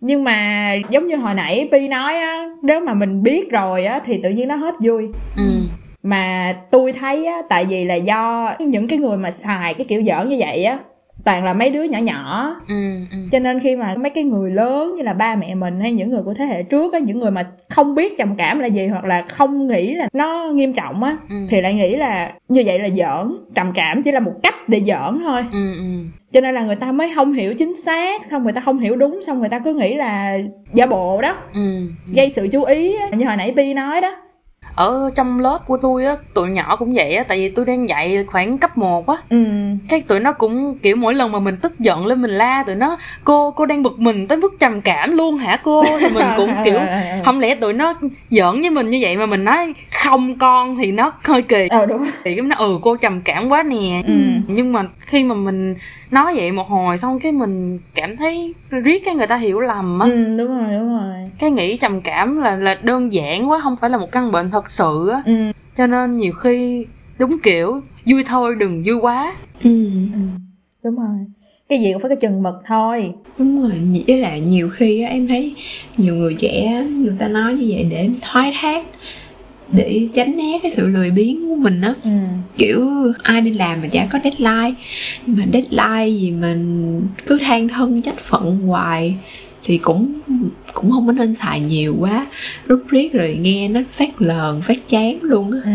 Nhưng mà giống như hồi nãy pi nói á nếu mà mình biết rồi á thì tự nhiên nó hết vui. Ừ. Mà tôi thấy á tại vì là do những cái người mà xài cái kiểu giỡn như vậy á toàn là mấy đứa nhỏ nhỏ. Ừ ừ. Cho nên khi mà mấy cái người lớn như là ba mẹ mình hay những người của thế hệ trước á những người mà không biết trầm cảm là gì hoặc là không nghĩ là nó nghiêm trọng á Ừ. thì lại nghĩ là như vậy là giỡn. Trầm cảm chỉ là một cách để giỡn thôi. Ừ ừ. Cho nên là người ta mới không hiểu chính xác xong người ta không hiểu đúng xong người ta cứ nghĩ là giả bộ đó. Ừ gây sự chú ý đó. như hồi nãy pi nói đó ở trong lớp của tôi á tụi nhỏ cũng vậy á tại vì tôi đang dạy khoảng cấp 1 á. Ừ. Cái tụi nó cũng kiểu mỗi lần mà mình tức giận lên mình la tụi nó cô cô đang bực mình tới mức trầm cảm luôn hả cô? Thì mình cũng kiểu không lẽ tụi nó giỡn với mình như vậy mà mình nói không con thì nó hơi kỳ. Ờ đúng. Thì cái nó ừ cô trầm cảm quá nè. Ừ. nhưng mà khi mà mình nói vậy một hồi xong cái mình cảm thấy riết cái người ta hiểu lầm á. Ừ đúng rồi đúng rồi. Cái nghĩ trầm cảm là là đơn giản quá không phải là một căn bệnh thật sự á. Ừ. Cho nên nhiều khi đúng kiểu vui thôi đừng vui quá. Ừ. ừ đúng rồi. Cái gì cũng phải có chừng mực thôi. Đúng rồi. Với lại nhiều khi á, em thấy nhiều người trẻ người ta nói như vậy để thoái thác để tránh né cái sự lười biếng của mình á. Ừ. Kiểu ai đi làm mà chả có deadline. Mà deadline gì mà cứ than thân trách phận hoài thì cũng cũng không có nên xài nhiều quá. Rút riết rồi nghe nó phát lờn phát chán luôn á. Ừ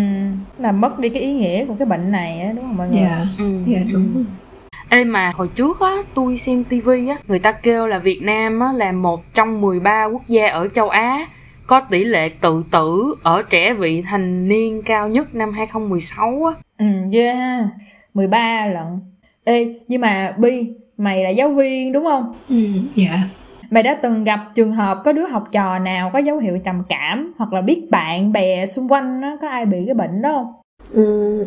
là mất đi cái ý nghĩa của cái bệnh này á đúng không mọi người? Dạ. Ừ. dạ đúng Ê mà hồi trước á, tôi xem tivi á, người ta kêu là Việt Nam á là một trong 13 quốc gia ở châu Á có tỷ lệ tự tử ở trẻ vị thành niên cao nhất năm 2016 á. ừ yeah 13 lận ê nhưng mà bi mày là giáo viên đúng không? Ừ, dạ mày đã từng gặp trường hợp có đứa học trò nào có dấu hiệu trầm cảm hoặc là biết bạn bè xung quanh á có ai bị cái bệnh đó không? Ừ,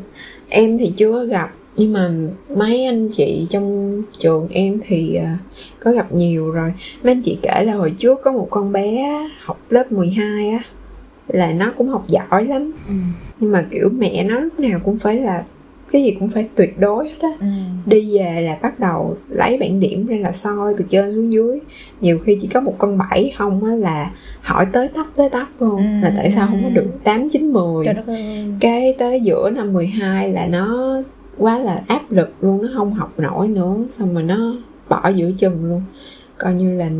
em thì chưa có gặp nhưng mà mấy anh chị trong trường em thì à, có gặp nhiều rồi. Mấy anh chị kể là hồi trước có một con bé học lớp 12 á là nó cũng học giỏi lắm. Ừ. nhưng mà kiểu mẹ nó lúc nào cũng phải là cái gì cũng phải tuyệt đối hết á. Ừ. Đi về là bắt đầu lấy bảng điểm ra là soi từ trên xuống dưới. Nhiều khi chỉ có một con bảy không á là hỏi tới tấp tới tấp luôn Ừ. là tại sao không có được tám chín mười? Cái tới giữa năm 12 là nó quá là áp lực luôn nó không học nổi nữa xong rồi nó bỏ giữa chừng luôn. Coi như là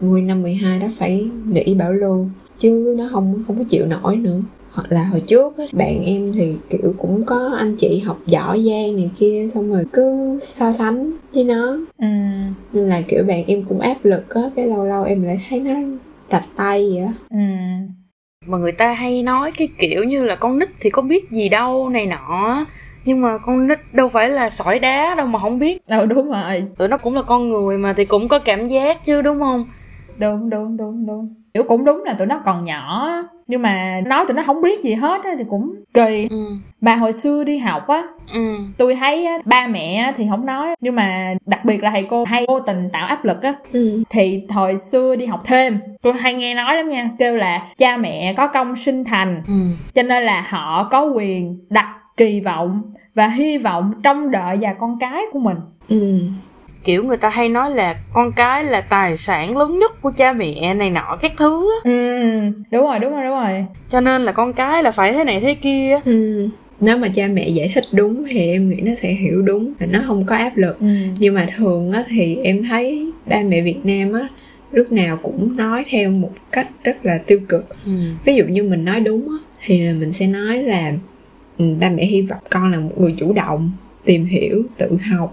nguyên năm 12 đó phải nghỉ bảo lưu chứ nó không không có chịu nổi nữa hoặc là hồi trước á, bạn em thì kiểu cũng có anh chị học giỏi giang này kia xong rồi cứ so sánh với nó. Ừ. Nên là kiểu bạn em cũng áp lực á cái lâu lâu em lại thấy nó rạch tay vậy á. Ừ. Mà người ta hay nói cái kiểu như là con nít thì có biết gì đâu này nọ nhưng mà con nít đâu phải là sỏi đá đâu mà không biết. Ờ đúng rồi. Tụi nó cũng là con người mà thì cũng có cảm giác chứ đúng không? Đúng đúng đúng đúng kiểu cũng đúng là tụi nó còn nhỏ nhưng mà nói tụi nó không biết gì hết á thì cũng kỳ. Ừ. Mà hồi xưa đi học á ừ. tôi thấy á, ba mẹ á thì không nói nhưng mà đặc biệt là thầy cô hay vô tình tạo áp lực á. Ừ. thì hồi xưa đi học thêm tôi hay nghe nói lắm nha kêu là cha mẹ có công sinh thành. Ừ. Cho nên là họ có quyền đặt kỳ vọng và hy vọng trông đợi vào con cái của mình. Ừ. kiểu người ta hay nói là con cái là tài sản lớn nhất của cha mẹ này nọ các thứ á ừ đúng rồi đúng rồi đúng rồi cho nên là con cái là phải thế này thế kia Ừ. Nếu mà cha mẹ giải thích đúng thì em nghĩ nó sẽ hiểu đúng và nó không có áp lực. ừ Nhưng mà thường á thì em thấy ba mẹ Việt Nam á lúc nào cũng nói theo một cách rất là tiêu cực ừ. ví dụ như mình nói đúng á thì là mình sẽ nói là ừ, ba mẹ hy vọng con là một người chủ động tìm hiểu tự học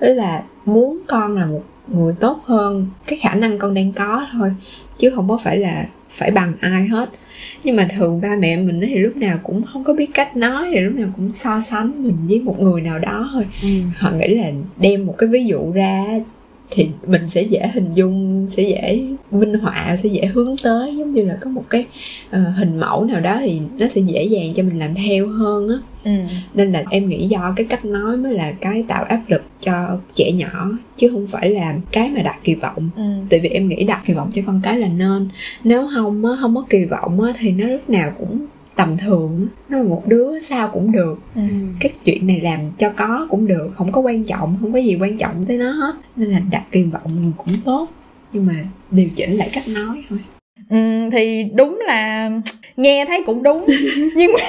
tức là muốn con là một người tốt hơn cái khả năng con đang có thôi chứ không có phải là phải bằng ai hết nhưng mà thường ba mẹ mình thì lúc nào cũng không có biết cách nói thì lúc nào cũng so sánh mình với một người nào đó thôi Ừ. họ nghĩ là đem một cái ví dụ ra thì mình sẽ dễ hình dung sẽ dễ minh họa sẽ dễ hướng tới giống như là có một cái ờ, hình mẫu nào đó thì nó sẽ dễ dàng cho mình làm theo hơn á ừ. nên là em nghĩ do cái cách nói mới là cái tạo áp lực cho trẻ nhỏ chứ không phải là cái mà đặt kỳ vọng Ừ. tại vì em nghĩ đặt kỳ vọng cho con cái là nên nếu không á không có kỳ vọng á thì nó lúc nào cũng tầm thường nó là một đứa sao cũng được. Ừ. cái chuyện này làm cho có cũng được không có quan trọng không có gì quan trọng tới nó hết. Nên là đặt kỳ vọng cũng tốt nhưng mà điều chỉnh lại cách nói thôi. Ừ, thì đúng là nghe thấy cũng đúng. Nhưng mà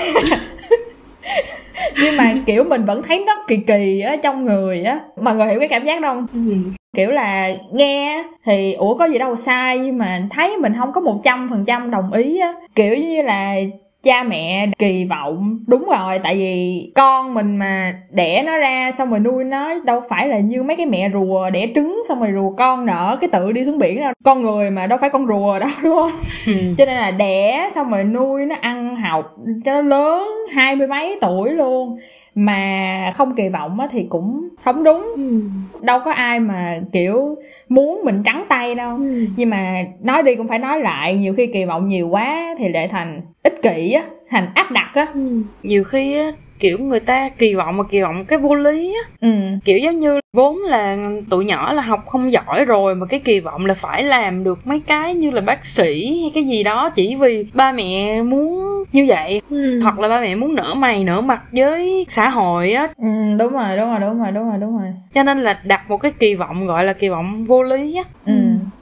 nhưng mà kiểu mình vẫn thấy nó kỳ kỳ á trong người á. Mọi người hiểu cái cảm giác đó không? Ừ. kiểu là nghe thì ủa có gì đâu sai nhưng mà thấy mình không có một trăm phần trăm đồng ý á. Kiểu như là cha mẹ kỳ vọng. Đúng rồi tại vì con mình mà đẻ nó ra xong rồi nuôi nó đâu phải là như mấy cái mẹ rùa đẻ trứng xong rồi rùa con nở cái tự đi xuống biển đâu. Con người mà đâu phải con rùa đâu đúng không? Cho nên là đẻ xong rồi nuôi nó ăn học cho nó lớn hai mươi mấy tuổi luôn mà không kỳ vọng á thì cũng không đúng Ừ. đâu có ai mà kiểu muốn mình trắng tay đâu Ừ. nhưng mà nói đi cũng phải nói lại nhiều khi kỳ vọng nhiều quá thì lại thành ích kỷ á thành áp đặt á Ừ. nhiều khi á kiểu người ta kỳ vọng mà kỳ vọng cái vô lý á. Ừ. Kiểu giống như vốn là tụi nhỏ là học không giỏi rồi mà cái kỳ vọng là phải làm được mấy cái như là bác sĩ hay cái gì đó chỉ vì ba mẹ muốn như vậy. Ừ. hoặc là ba mẹ muốn nở mày nở mặt với xã hội á. Ừ đúng rồi đúng rồi đúng rồi đúng rồi đúng rồi. Cho nên là đặt một cái kỳ vọng gọi là kỳ vọng vô lý á. Ừ.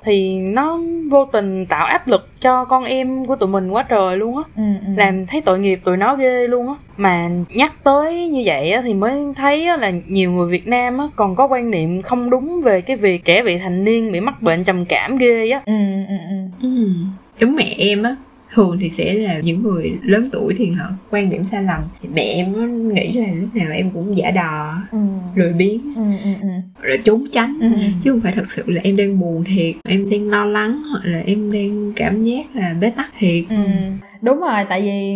Thì nó vô tình tạo áp lực cho con em của tụi mình quá trời luôn á. Ừ ừ. làm thấy tội nghiệp tụi nó ghê luôn á. Mà nhắc tới như vậy á thì mới thấy á là nhiều người Việt Nam á còn có quan niệm không đúng về cái việc trẻ vị thành niên bị mắc bệnh trầm cảm ghê á. Ừ ừ ừ. Ừ. giống mẹ em á thường thì sẽ là những người lớn tuổi thì họ quan điểm sai lầm. Thì mẹ em nó nghĩ là lúc nào em cũng giả đò ừ. lười biếng ừ ừ ừ. rồi trốn tránh. Ừ. chứ không phải thật sự là em đang buồn thiệt em đang lo lắng hoặc là em đang cảm giác là bế tắc thiệt. Ừ, đúng rồi tại vì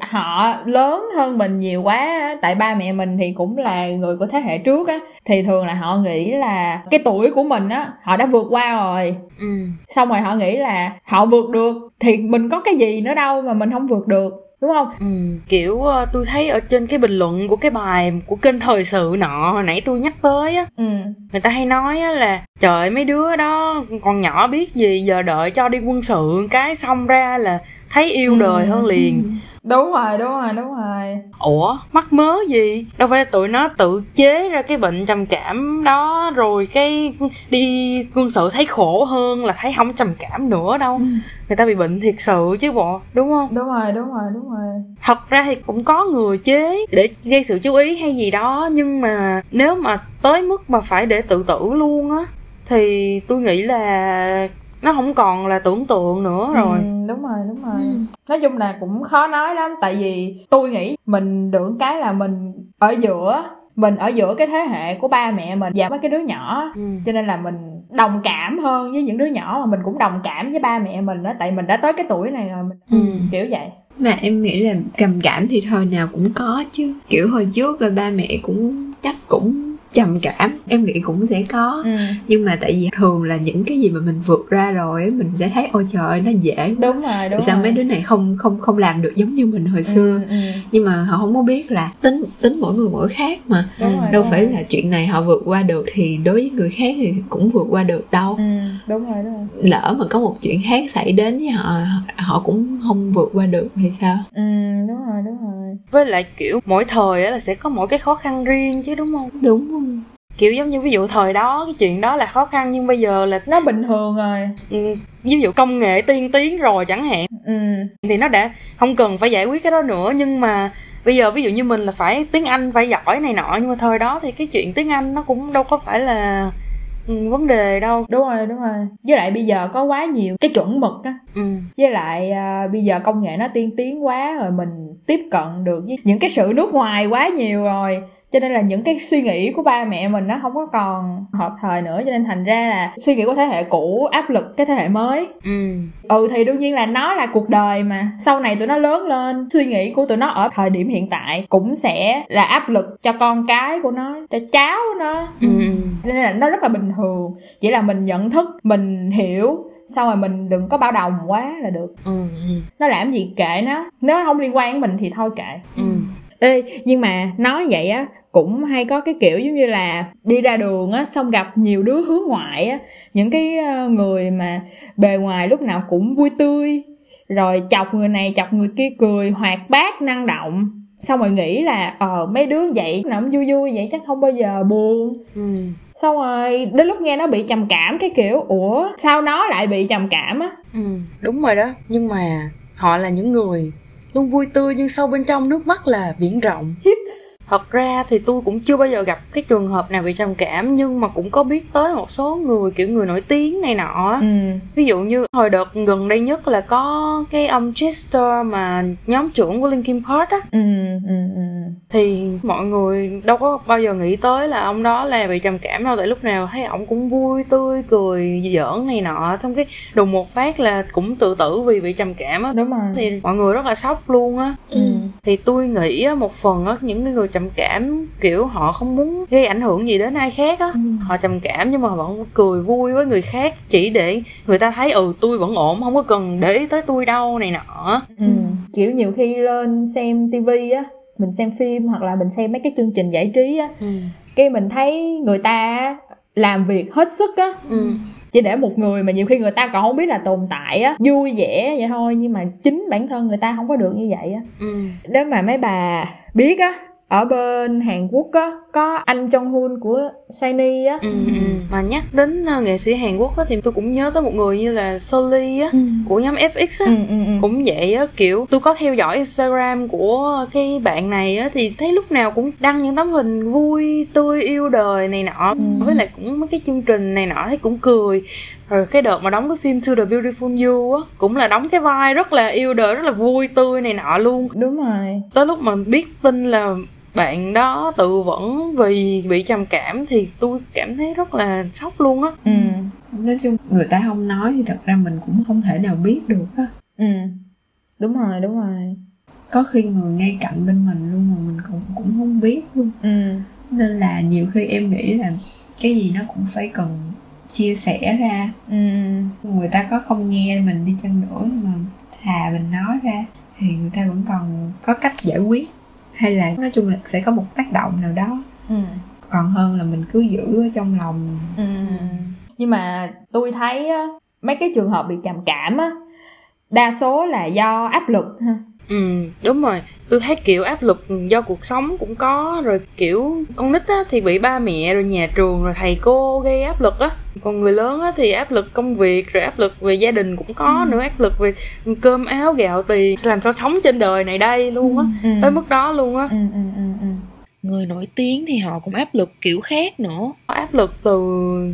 họ lớn hơn mình nhiều quá á, tại ba mẹ mình thì cũng là người của thế hệ trước á. Thì thường là họ nghĩ là cái tuổi của mình á họ đã vượt qua rồi. Ừ. Xong rồi họ nghĩ là họ vượt được thì mình có cái gì nữa đâu mà mình không vượt được đúng không? Ừ. Kiểu ờ, tôi thấy ở trên cái bình luận của cái bài của kênh thời sự nọ hồi nãy tôi nhắc tới á ừ. người ta hay nói á là trời mấy đứa đó còn nhỏ biết gì giờ đợi cho đi quân sự cái xong ra là thấy yêu đời hơn liền. Đúng rồi đúng rồi đúng rồi. Ủa mắc mớ gì? Đâu phải là tụi nó tự chế ra cái bệnh trầm cảm đó rồi cái đi quân sự thấy khổ hơn là thấy không trầm cảm nữa đâu. Người ta bị bệnh thiệt sự chứ bộ đúng không? Đúng rồi đúng rồi đúng rồi. Thật ra thì cũng có người chế để gây sự chú ý hay gì đó nhưng mà nếu mà tới mức mà phải để tự tử luôn á thì tôi nghĩ là nó không còn là tưởng tượng nữa rồi. Ừ, đúng rồi đúng rồi. Nói chung là cũng khó nói lắm tại vì tôi nghĩ mình được cái là mình ở giữa mình ở giữa cái thế hệ của ba mẹ mình và mấy cái đứa nhỏ. Ừ. cho nên là mình đồng cảm hơn với những đứa nhỏ mà mình cũng đồng cảm với ba mẹ mình đó tại mình đã tới cái tuổi này rồi mình Ừ. kiểu vậy. Mà em nghĩ là trầm cảm thì thời nào cũng có chứ. Kiểu hồi trước rồi ba mẹ cũng chắc cũng trầm cảm em nghĩ cũng sẽ có. Ừ. nhưng mà tại vì thường là những cái gì mà mình vượt ra rồi mình sẽ thấy ôi trời ơi, nó dễ quá. đúng rồi đúng tại sao rồi. mấy đứa này không không không làm được giống như mình hồi xưa? ừ, ừ. nhưng mà họ không có biết là tính tính mỗi người mỗi khác mà. Đúng Ừ, rồi, đâu đúng phải rồi. là chuyện này họ vượt qua được thì đối với người khác thì cũng vượt qua được đâu. Ừ, đúng rồi đúng rồi. Lỡ mà có một chuyện khác xảy đến với họ họ cũng không vượt qua được thì sao? Ừ, đúng rồi đúng rồi. Với lại kiểu mỗi thời á là sẽ có mỗi cái khó khăn riêng chứ đúng không? Đúng kiểu giống như ví dụ thời đó cái chuyện đó là khó khăn nhưng bây giờ là nó bình thường rồi. Ừ, ví dụ công nghệ tiên tiến rồi chẳng hạn. Ừ. Thì nó đã không cần phải giải quyết cái đó nữa nhưng mà bây giờ ví dụ như mình là phải tiếng Anh phải giỏi này nọ nhưng mà thời đó thì cái chuyện tiếng Anh nó cũng đâu có phải là ừ, vấn đề đâu. Đúng rồi đúng rồi. Với lại bây giờ có quá nhiều cái chuẩn mực á. Ừ. với lại à, bây giờ công nghệ nó tiên tiến quá rồi mình tiếp cận được với những cái sự nước ngoài quá nhiều rồi. Cho nên là những cái suy nghĩ của ba mẹ mình nó không có còn hợp thời nữa. Cho nên thành ra là suy nghĩ của thế hệ cũ áp lực cái thế hệ mới. Ừ. Ừ thì đương nhiên là nó là cuộc đời mà. Sau này tụi nó lớn lên suy nghĩ của tụi nó ở thời điểm hiện tại cũng sẽ là áp lực cho con cái của nó cho cháu nó. Ừ. Nên là nó rất là bình thường. Chỉ là mình nhận thức mình hiểu xong rồi mình đừng có bao đồng quá là được. Ừ ừ. Nó làm gì kệ nó. Nếu nó không liên quan đến mình thì thôi kệ. Ừ. Ê nhưng mà nói vậy á cũng hay có cái kiểu giống như là đi ra đường á xong gặp nhiều đứa hướng ngoại á. Những cái ờ, người mà bề ngoài lúc nào cũng vui tươi. Rồi chọc người này chọc người kia cười hoạt bát năng động. Xong rồi nghĩ là ờ mấy đứa vậy nó vui vui vậy chắc không bao giờ buồn. Ừ xong rồi đến lúc nghe nó bị trầm cảm cái kiểu ủa sao nó lại bị trầm cảm á? Ừ đúng rồi đó. Nhưng mà họ là những người luôn vui tươi nhưng sâu bên trong nước mắt là biển rộng thật ra thì tôi cũng chưa bao giờ gặp cái trường hợp nào bị trầm cảm nhưng mà cũng có biết tới một số người kiểu người nổi tiếng này nọ ừ. Ví dụ như hồi đợt gần đây nhất là có cái ông Chester mà nhóm trưởng của Linkin Park á. Ừ ừ ừ. Thì mọi người đâu có bao giờ nghĩ tới là ông đó là bị trầm cảm đâu tại lúc nào thấy ông cũng vui tươi cười giỡn này nọ. Xong cái đùng một phát là cũng tự tử vì bị trầm cảm á. Đúng rồi. Thì mọi người rất là sốc luôn á. Ừ. Thì tôi nghĩ á, một phần á những cái người trầm cảm kiểu họ không muốn gây ảnh hưởng gì đến ai khác á. Họ trầm cảm nhưng mà vẫn cười vui với người khác chỉ để người ta thấy ừ tôi vẫn ổn không có cần để ý tới tôi đâu này nọ. Ừ. kiểu nhiều khi lên xem tivi á mình xem phim hoặc là mình xem mấy cái chương trình giải trí á ừ. cái mình thấy người ta làm việc hết sức á. Ừ. Chỉ để một người mà nhiều khi người ta còn không biết là tồn tại á vui vẻ vậy thôi nhưng mà chính bản thân người ta không có được như vậy á. Ừ. Nếu mà mấy bà biết á ở bên Hàn Quốc á có anh Jong Hun của Shiny á. Ừ, ừ. mà nhắc đến ờ, nghệ sĩ Hàn Quốc á, thì tôi cũng nhớ tới một người như là Soli á của nhóm FX á. Ừ, ừ, ừ. cũng vậy á kiểu tôi có theo dõi Instagram của cái bạn này á thì thấy lúc nào cũng đăng những tấm hình vui tươi yêu đời này nọ. Với lại cũng mấy cái chương trình này nọ thấy cũng cười. Rồi cái đợt mà đóng cái phim To the Beautiful You á cũng là đóng cái vai rất là yêu đời rất là vui tươi này nọ luôn. Đúng rồi. Tới lúc mà biết tin là bạn đó tự vẫn vì bị trầm cảm thì tôi cảm thấy rất là sốc luôn á. Ừ. Nói chung người ta không nói thì thật ra mình cũng không thể nào biết được á. Ừ. Đúng rồi đúng rồi. Có khi người ngay cạnh bên mình luôn mà mình cũng cũng không biết luôn. Ừ. Nên là nhiều khi em nghĩ là cái gì nó cũng phải cần chia sẻ ra. Ừ. Người ta có không nghe mình đi chăng nữa nhưng mà thà mình nói ra thì người ta vẫn còn có cách giải quyết hay là nói chung là sẽ có một tác động nào đó. Ừ. Còn hơn là mình cứ giữ ở trong lòng. Ừ. nhưng mà tôi thấy á, mấy cái trường hợp bị trầm cảm á đa số là do áp lực ha. Ừ đúng rồi tôi thấy kiểu áp lực do cuộc sống cũng có rồi kiểu con nít á thì bị ba mẹ rồi nhà trường rồi thầy cô gây áp lực á còn người lớn á thì áp lực công việc rồi áp lực về gia đình cũng có nữa áp lực về cơm áo gạo tiền làm sao sống trên đời này đây luôn á Ừ. tới mức đó luôn á ừ, ừ, ừ, ừ. người nổi tiếng thì họ cũng áp lực kiểu khác nữa áp lực từ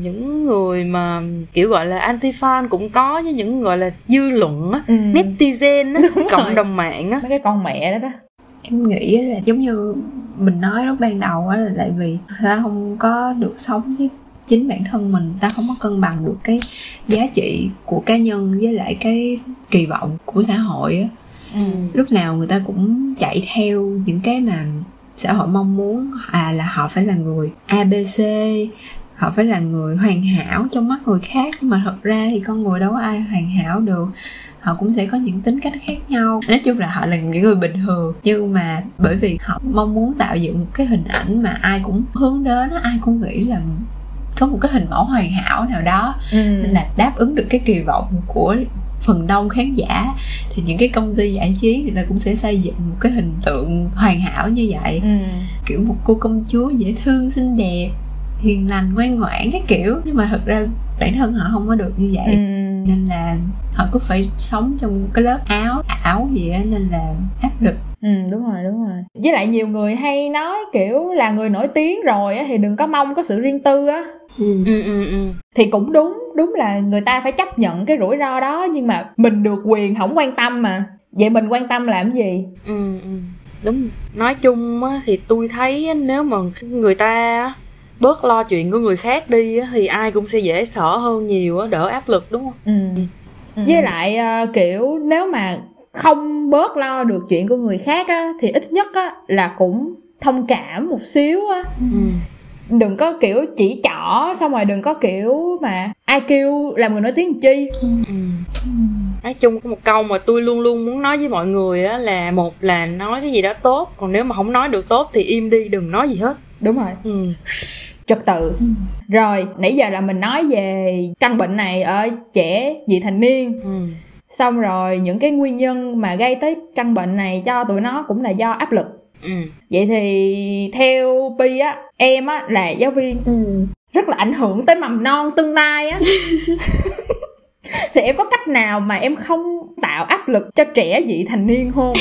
những người mà kiểu gọi là anti fan cũng có với những gọi là dư luận á Ừ. netizen á cộng rồi. đồng mạng á mấy cái con mẹ đó đó em nghĩ là giống như mình nói lúc ban đầu á là tại vì ta không có được sống với chính bản thân mình ta không có cân bằng được cái giá trị của cá nhân với lại cái kỳ vọng của xã hội á ừ. lúc nào người ta cũng chạy theo những cái mà xã hội mong muốn à là họ phải là người abc họ phải là người hoàn hảo trong mắt người khác nhưng mà thật ra thì con người đâu có ai hoàn hảo được họ cũng sẽ có những tính cách khác nhau nói chung là họ là những người bình thường nhưng mà bởi vì họ mong muốn tạo dựng một cái hình ảnh mà ai cũng hướng đến ai cũng nghĩ là có một cái hình mẫu hoàn hảo nào đó Ừ. nên là đáp ứng được cái kỳ vọng của phần đông khán giả thì những cái công ty giải trí người ta cũng sẽ xây dựng một cái hình tượng hoàn hảo như vậy Ừ. kiểu một cô công chúa dễ thương xinh đẹp hiền lành ngoan ngoãn cái kiểu nhưng mà thật ra bản thân họ không có được như vậy. Ừ. nên là họ cứ phải sống trong cái lớp áo ảo gì á nên là áp lực. Ừ đúng rồi đúng rồi. Với lại nhiều người hay nói kiểu là người nổi tiếng rồi á thì đừng có mong có sự riêng tư á. Ừ. ừ ừ ừ. Thì cũng đúng đúng là người ta phải chấp nhận cái rủi ro đó nhưng mà mình được quyền không quan tâm mà. Vậy mình quan tâm làm gì? Ừ ừ. Đúng. Nói chung á thì tôi thấy á, nếu mà người ta á, bớt lo chuyện của người khác đi á, thì ai cũng sẽ dễ thở hơn nhiều á đỡ áp lực đúng không? Ừ. với lại ờ, kiểu nếu mà không bớt lo được chuyện của người khác á thì ít nhất á là cũng thông cảm một xíu á. Ừ. Đừng có kiểu chỉ trỏ xong rồi đừng có kiểu mà ai kêu làm người nổi tiếng chi. Ừ. nói chung có một câu mà tôi luôn luôn muốn nói với mọi người á là một là nói cái gì đó tốt còn nếu mà không nói được tốt thì im đi đừng nói gì hết. Đúng rồi. Ừ trật tự. Rồi nãy giờ là mình nói về căn bệnh này ở trẻ vị thành niên. Ừ. Xong rồi những cái nguyên nhân mà gây tới căn bệnh này cho tụi nó cũng là do áp lực. Ừ. Vậy thì theo pi á em á là giáo viên. Ừ. rất là ảnh hưởng tới mầm non tương lai á. Thì em có cách nào mà em không tạo áp lực cho trẻ vị thành niên không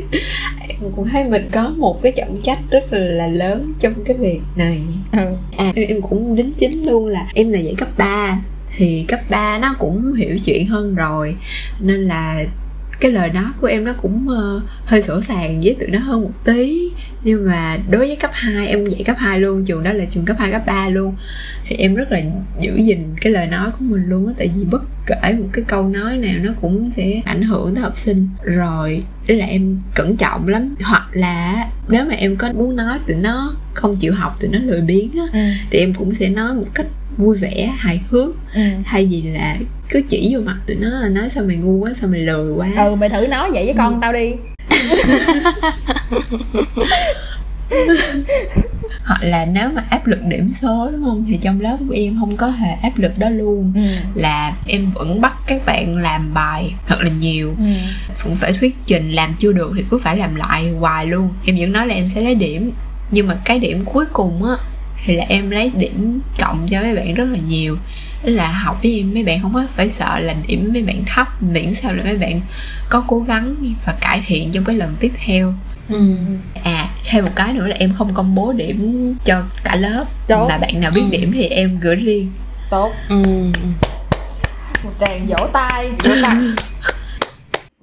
em cũng thấy mình có một cái trọng trách rất là lớn trong cái việc này. Ừ. À em, em cũng đính chính luôn là em là dạy cấp 3 thì cấp 3 nó cũng hiểu chuyện hơn rồi. Nên là cái lời nói của em nó cũng ờ, hơi sổ sàng với tụi nó hơn một tí nhưng mà đối với cấp 2 em dạy cấp 2 luôn trường đó là trường cấp 2 cấp 3 luôn. Thì em rất là giữ gìn cái lời nói của mình luôn á tại vì bất kể một cái câu nói nào nó cũng sẽ ảnh hưởng tới học sinh. Rồi đó là em cẩn trọng lắm. Hoặc là nếu mà em có muốn nói tụi nó không chịu học tụi nó lười biếng á ừ. thì em cũng sẽ nói một cách vui vẻ hài hước. Ừ. Thay vì là cứ chỉ vô mặt tụi nó là nói sao mày ngu quá sao mày lười quá. Ừ mày thử nói vậy với con tao đi hoặc là nếu mà áp lực điểm số đúng không? Thì trong lớp của em không có hề áp lực đó luôn. Ừ. Là em vẫn bắt các bạn làm bài thật là nhiều. Ừ. Cũng phải thuyết trình làm chưa được thì cứ phải làm lại hoài luôn. Em vẫn nói là em sẽ lấy điểm. Nhưng mà cái điểm cuối cùng á thì là em lấy điểm cộng cho mấy bạn rất là nhiều là học với em mấy bạn không có phải sợ là điểm mấy bạn thấp miễn sao là mấy bạn có cố gắng và cải thiện trong cái lần tiếp theo. Ừ. À thêm một cái nữa là em không công bố điểm cho cả lớp. Tốt. mà bạn nào biết Ừ. điểm thì em gửi riêng. Tốt. Ừ. Một tràng vỗ tay vỗ tay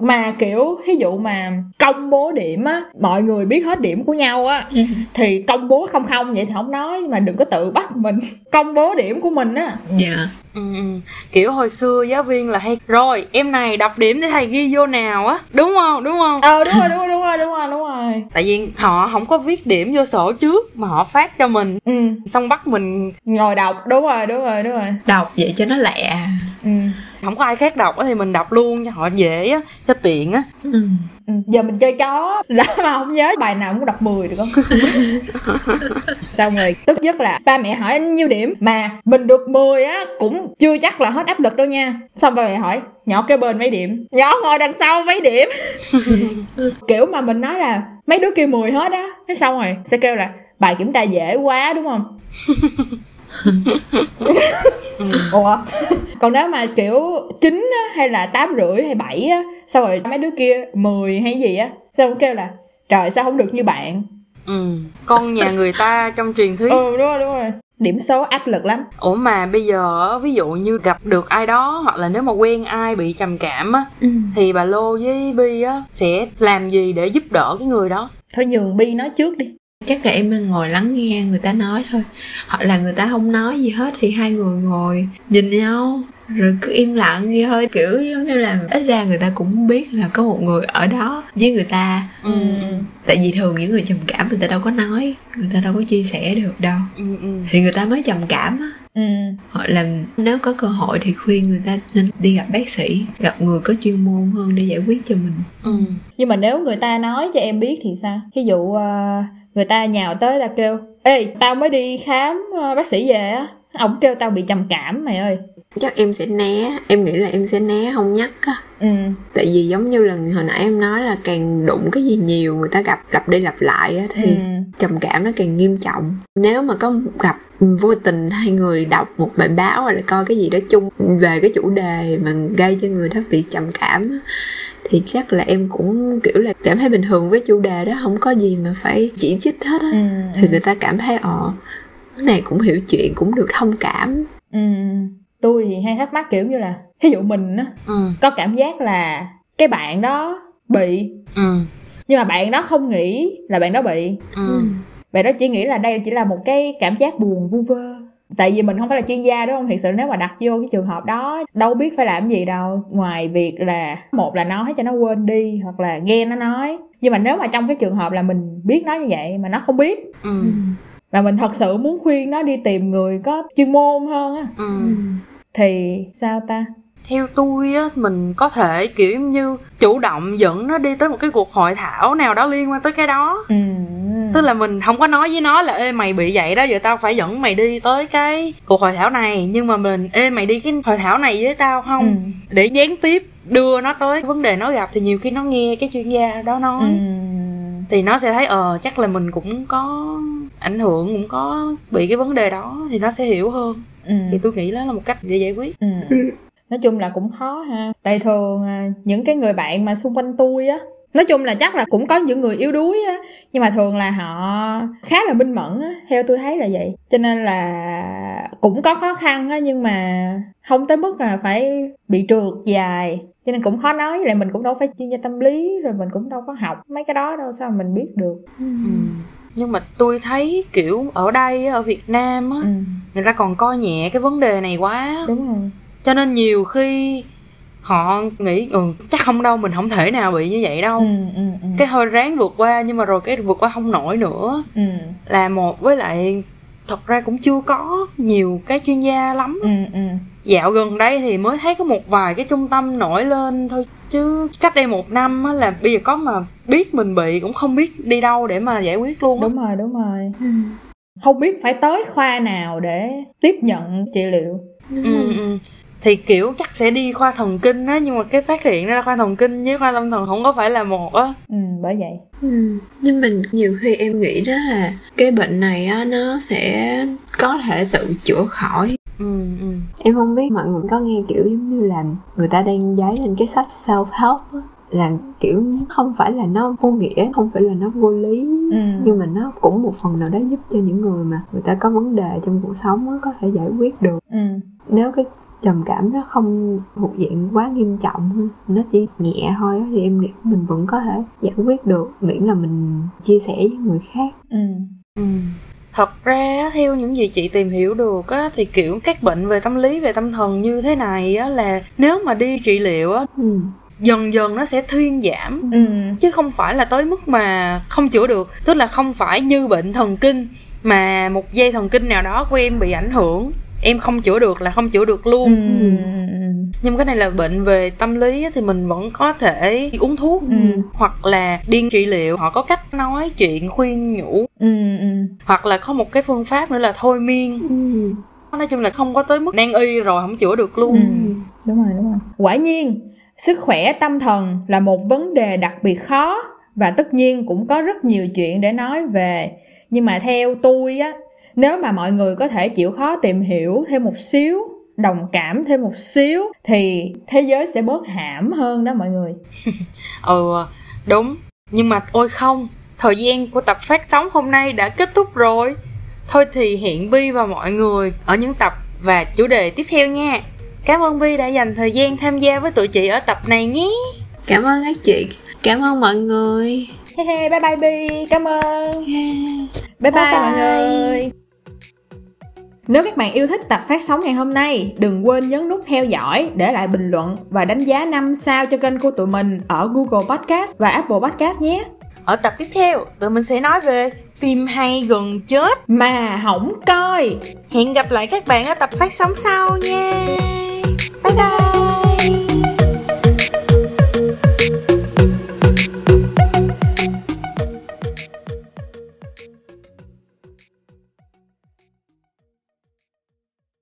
mà kiểu ví dụ mà công bố điểm á mọi người biết hết điểm của nhau á thì công bố không không vậy thì không nói mà đừng có tự bắt mình. Công bố điểm của mình á. Dạ. Ừ, ừ. kiểu hồi xưa giáo viên là hay rồi em này đọc điểm để thầy ghi vô nào á. Đúng không? Đúng không? Ờ đúng rồi đúng rồi đúng rồi đúng rồi đúng rồi. Tại vì họ không có viết điểm vô sổ trước mà họ phát cho mình. Ừ. Xong bắt mình ngồi đọc. Đúng rồi đúng rồi đúng rồi. Đọc vậy cho nó lẹ. Ừ. không có ai khác đọc á thì mình đọc luôn cho họ dễ á cho tiện á. Ừ. Ừ. giờ mình chơi chó lỡ mà không nhớ bài nào cũng đọc 10 được không? Xong rồi tức nhất là ba mẹ hỏi anh nhiêu điểm? Mà mình được 10 á cũng chưa chắc là hết áp lực đâu nha. Xong ba mẹ hỏi nhỏ kế bên mấy điểm? Nhỏ ngồi đằng sau mấy điểm. Kiểu mà mình nói là mấy đứa kia 10 hết á. Thế xong rồi sẽ kêu là bài kiểm tra dễ quá đúng không? Ủa còn nếu mà kiểu chín á, hay là tám rưỡi hay bảy á xong rồi mấy đứa kia 10 hay gì á xong kêu là trời sao không được như bạn? Ừ con nhà người ta trong truyền thuyết. Ừ đúng rồi đúng rồi. Điểm số áp lực lắm. Ủa mà bây giờ á, ví dụ như gặp được ai đó hoặc là nếu mà quen ai bị trầm cảm á Ừ. thì bà lô với bi á sẽ làm gì để giúp đỡ cái người đó? Thôi nhường bi nói trước đi. Chắc là em ngồi lắng nghe người ta nói thôi. Hoặc là người ta không nói gì hết thì hai người ngồi nhìn nhau rồi cứ im lặng vậy thôi. Kiểu giống như là ít ra người ta cũng biết là có một người ở đó với người ta. Ừ. Tại vì thường những người trầm cảm người ta đâu có nói người ta đâu có chia sẻ được đâu. Ừ ừ. Thì người ta mới trầm cảm á. Ừ. Hoặc là nếu có cơ hội thì khuyên người ta nên đi gặp bác sĩ gặp người có chuyên môn hơn để giải quyết cho mình. Ừ. Nhưng mà nếu người ta nói cho em biết thì sao? Ví dụ ờ, người ta nhào tới là kêu ê tao mới đi khám ờ, bác sĩ về á ổng kêu tao bị trầm cảm mày ơi. Chắc em sẽ né. Em nghĩ là em sẽ né không nhắc á. Ừ. Tại vì giống như là hồi nãy em nói là càng đụng cái gì nhiều người ta gặp lặp đi lặp lại á, thì ừ. trầm cảm nó càng nghiêm trọng. Nếu mà có gặp vô tình hai người đọc một bài báo hoặc là coi cái gì đó chung về cái chủ đề mà gây cho người đó bị trầm cảm á, thì chắc là em cũng kiểu là cảm thấy bình thường với chủ đề đó không có gì mà phải chỉ trích hết á. Ừ, thì người ta cảm thấy ờ cái này cũng hiểu chuyện cũng được thông cảm. Ừ. tôi thì hay thắc mắc kiểu như là ví dụ mình á ừ. có cảm giác là cái bạn đó bị. Ừ. Nhưng mà bạn đó không nghĩ là bạn đó bị. Ừ. Bạn đó chỉ nghĩ là đây chỉ là một cái cảm giác buồn vu vơ. Tại vì mình không phải là chuyên gia đúng không? Thiệt sự nếu mà đặt vô cái trường hợp đó đâu biết phải làm gì đâu. Ngoài việc là một là nói cho nó quên đi hoặc là nghe nó nói. Nhưng mà nếu mà trong cái trường hợp là mình biết nó như vậy mà nó không biết. Ừ và mình thật sự muốn khuyên nó đi tìm người có chuyên môn hơn á. Ừ. Thì sao ta? Theo tôi á mình có thể kiểu như chủ động dẫn nó đi tới một cái cuộc hội thảo nào đó liên quan tới cái đó. Ừ. Tức là mình không có nói với nó là ê mày bị vậy đó giờ tao phải dẫn mày đi tới cái cuộc hội thảo này. Nhưng mà mình ê mày đi cái hội thảo này với tao không? Ừ. để gián tiếp đưa nó tới vấn đề nó gặp thì nhiều khi nó nghe cái chuyên gia đó nói. Ừ. Thì nó sẽ thấy ờ chắc là mình cũng có ảnh hưởng cũng có bị cái vấn đề đó thì nó sẽ hiểu hơn. Ừ. Thì tôi nghĩ đó là một cách để giải quyết. Ừ. nói chung là cũng khó ha. Tại thường à, những cái người bạn mà xung quanh tôi á nói chung là chắc là cũng có những người yếu đuối á nhưng mà thường là họ khá là minh mẫn á theo tôi thấy là vậy. Cho nên là cũng có khó khăn á nhưng mà không tới mức là phải bị trượt dài. Cho nên cũng khó nói với lại mình cũng đâu phải chuyên gia tâm lý rồi mình cũng đâu có học mấy cái đó đâu sao mình biết được. Ừ. nhưng mà tôi thấy kiểu ở đây ở việt nam á ừ. người ta còn coi nhẹ cái vấn đề này quá. Đúng rồi. Cho nên nhiều khi họ nghĩ ừ chắc không đâu mình không thể nào bị như vậy đâu. Ừ ừ ừ. Cái thôi ráng vượt qua nhưng mà rồi cái vượt qua không nổi nữa. Ừ. Là một với lại thật ra cũng chưa có nhiều cái chuyên gia lắm. Ừ ừ. Dạo gần đây thì mới thấy có một vài cái trung tâm nổi lên thôi chứ cách đây một năm á là bây giờ có mà biết mình bị cũng không biết đi đâu để mà giải quyết luôn á. đúng rồi đúng rồi không biết phải tới khoa nào để tiếp nhận trị liệu ừ, ừ. thì kiểu chắc sẽ đi khoa thần kinh á nhưng mà cái phát hiện ra là khoa thần kinh với khoa tâm thần không có phải là một á ừ bởi vậy Ừ. Nhưng mình nhiều khi em nghĩ đó là cái bệnh này á nó sẽ có thể tự chữa khỏi. Ừ ừ. Em không biết mọi người có nghe kiểu giống như là người ta đang giấy lên cái sách self help á là kiểu không phải là nó vô nghĩa, không phải là nó vô lý ừ. nhưng mà nó cũng một phần nào đó giúp cho những người mà người ta có vấn đề trong cuộc sống á có thể giải quyết được. Ừ. Nếu cái trầm cảm nó không thuộc diện quá nghiêm trọng nó chỉ nhẹ thôi thì em nghĩ mình vẫn có thể giải quyết được miễn là mình chia sẻ với người khác. Ừ. Ừ. Thật ra theo những gì chị tìm hiểu được á, thì kiểu các bệnh về tâm lý, về tâm thần như thế này á, là nếu mà đi trị liệu á, ừ. dần dần nó sẽ thuyên giảm. Ừ. Chứ không phải là tới mức mà không chữa được. Tức là không phải như bệnh thần kinh mà một dây thần kinh nào đó của em bị ảnh hưởng em không chữa được là không chữa được luôn. Ừ nhưng cái này là bệnh về tâm lý á, thì mình vẫn có thể uống thuốc ừ. hoặc là đi trị liệu. Họ có cách nói chuyện khuyên nhủ. Ừ ừ. Hoặc là có một cái phương pháp nữa là thôi miên. Ừ. nói chung là không có tới mức nan y rồi không chữa được luôn. Ừ. Đúng rồi đúng rồi. Quả nhiên sức khỏe tâm thần là một vấn đề đặc biệt khó và tất nhiên cũng có rất nhiều chuyện để nói về. Nhưng mà theo tôi á nếu mà mọi người có thể chịu khó tìm hiểu thêm một xíu đồng cảm thêm một xíu thì thế giới sẽ bớt hãm hơn đó mọi người. Ừ đúng. Nhưng mà ôi không thời gian của tập phát sóng hôm nay đã kết thúc rồi. Thôi thì hẹn Vi và mọi người ở những tập và chủ đề tiếp theo nha. Cảm ơn Vi đã dành thời gian tham gia với tụi chị ở tập này nhé. Cảm ơn các chị. Cảm ơn mọi người. He he bye bye bi. Cảm ơn. Yeah. bye bye, Bye mọi bye. người nếu các bạn yêu thích tập phát sóng ngày hôm nay, đừng quên nhấn nút theo dõi, để lại bình luận và đánh giá 5 sao cho kênh của tụi mình ở Google Podcast và Apple Podcast nhé. ở tập tiếp theo tụi mình sẽ nói về phim hay gần chết Mà hỏng coi! hẹn gặp lại các bạn ở tập phát sóng sau nha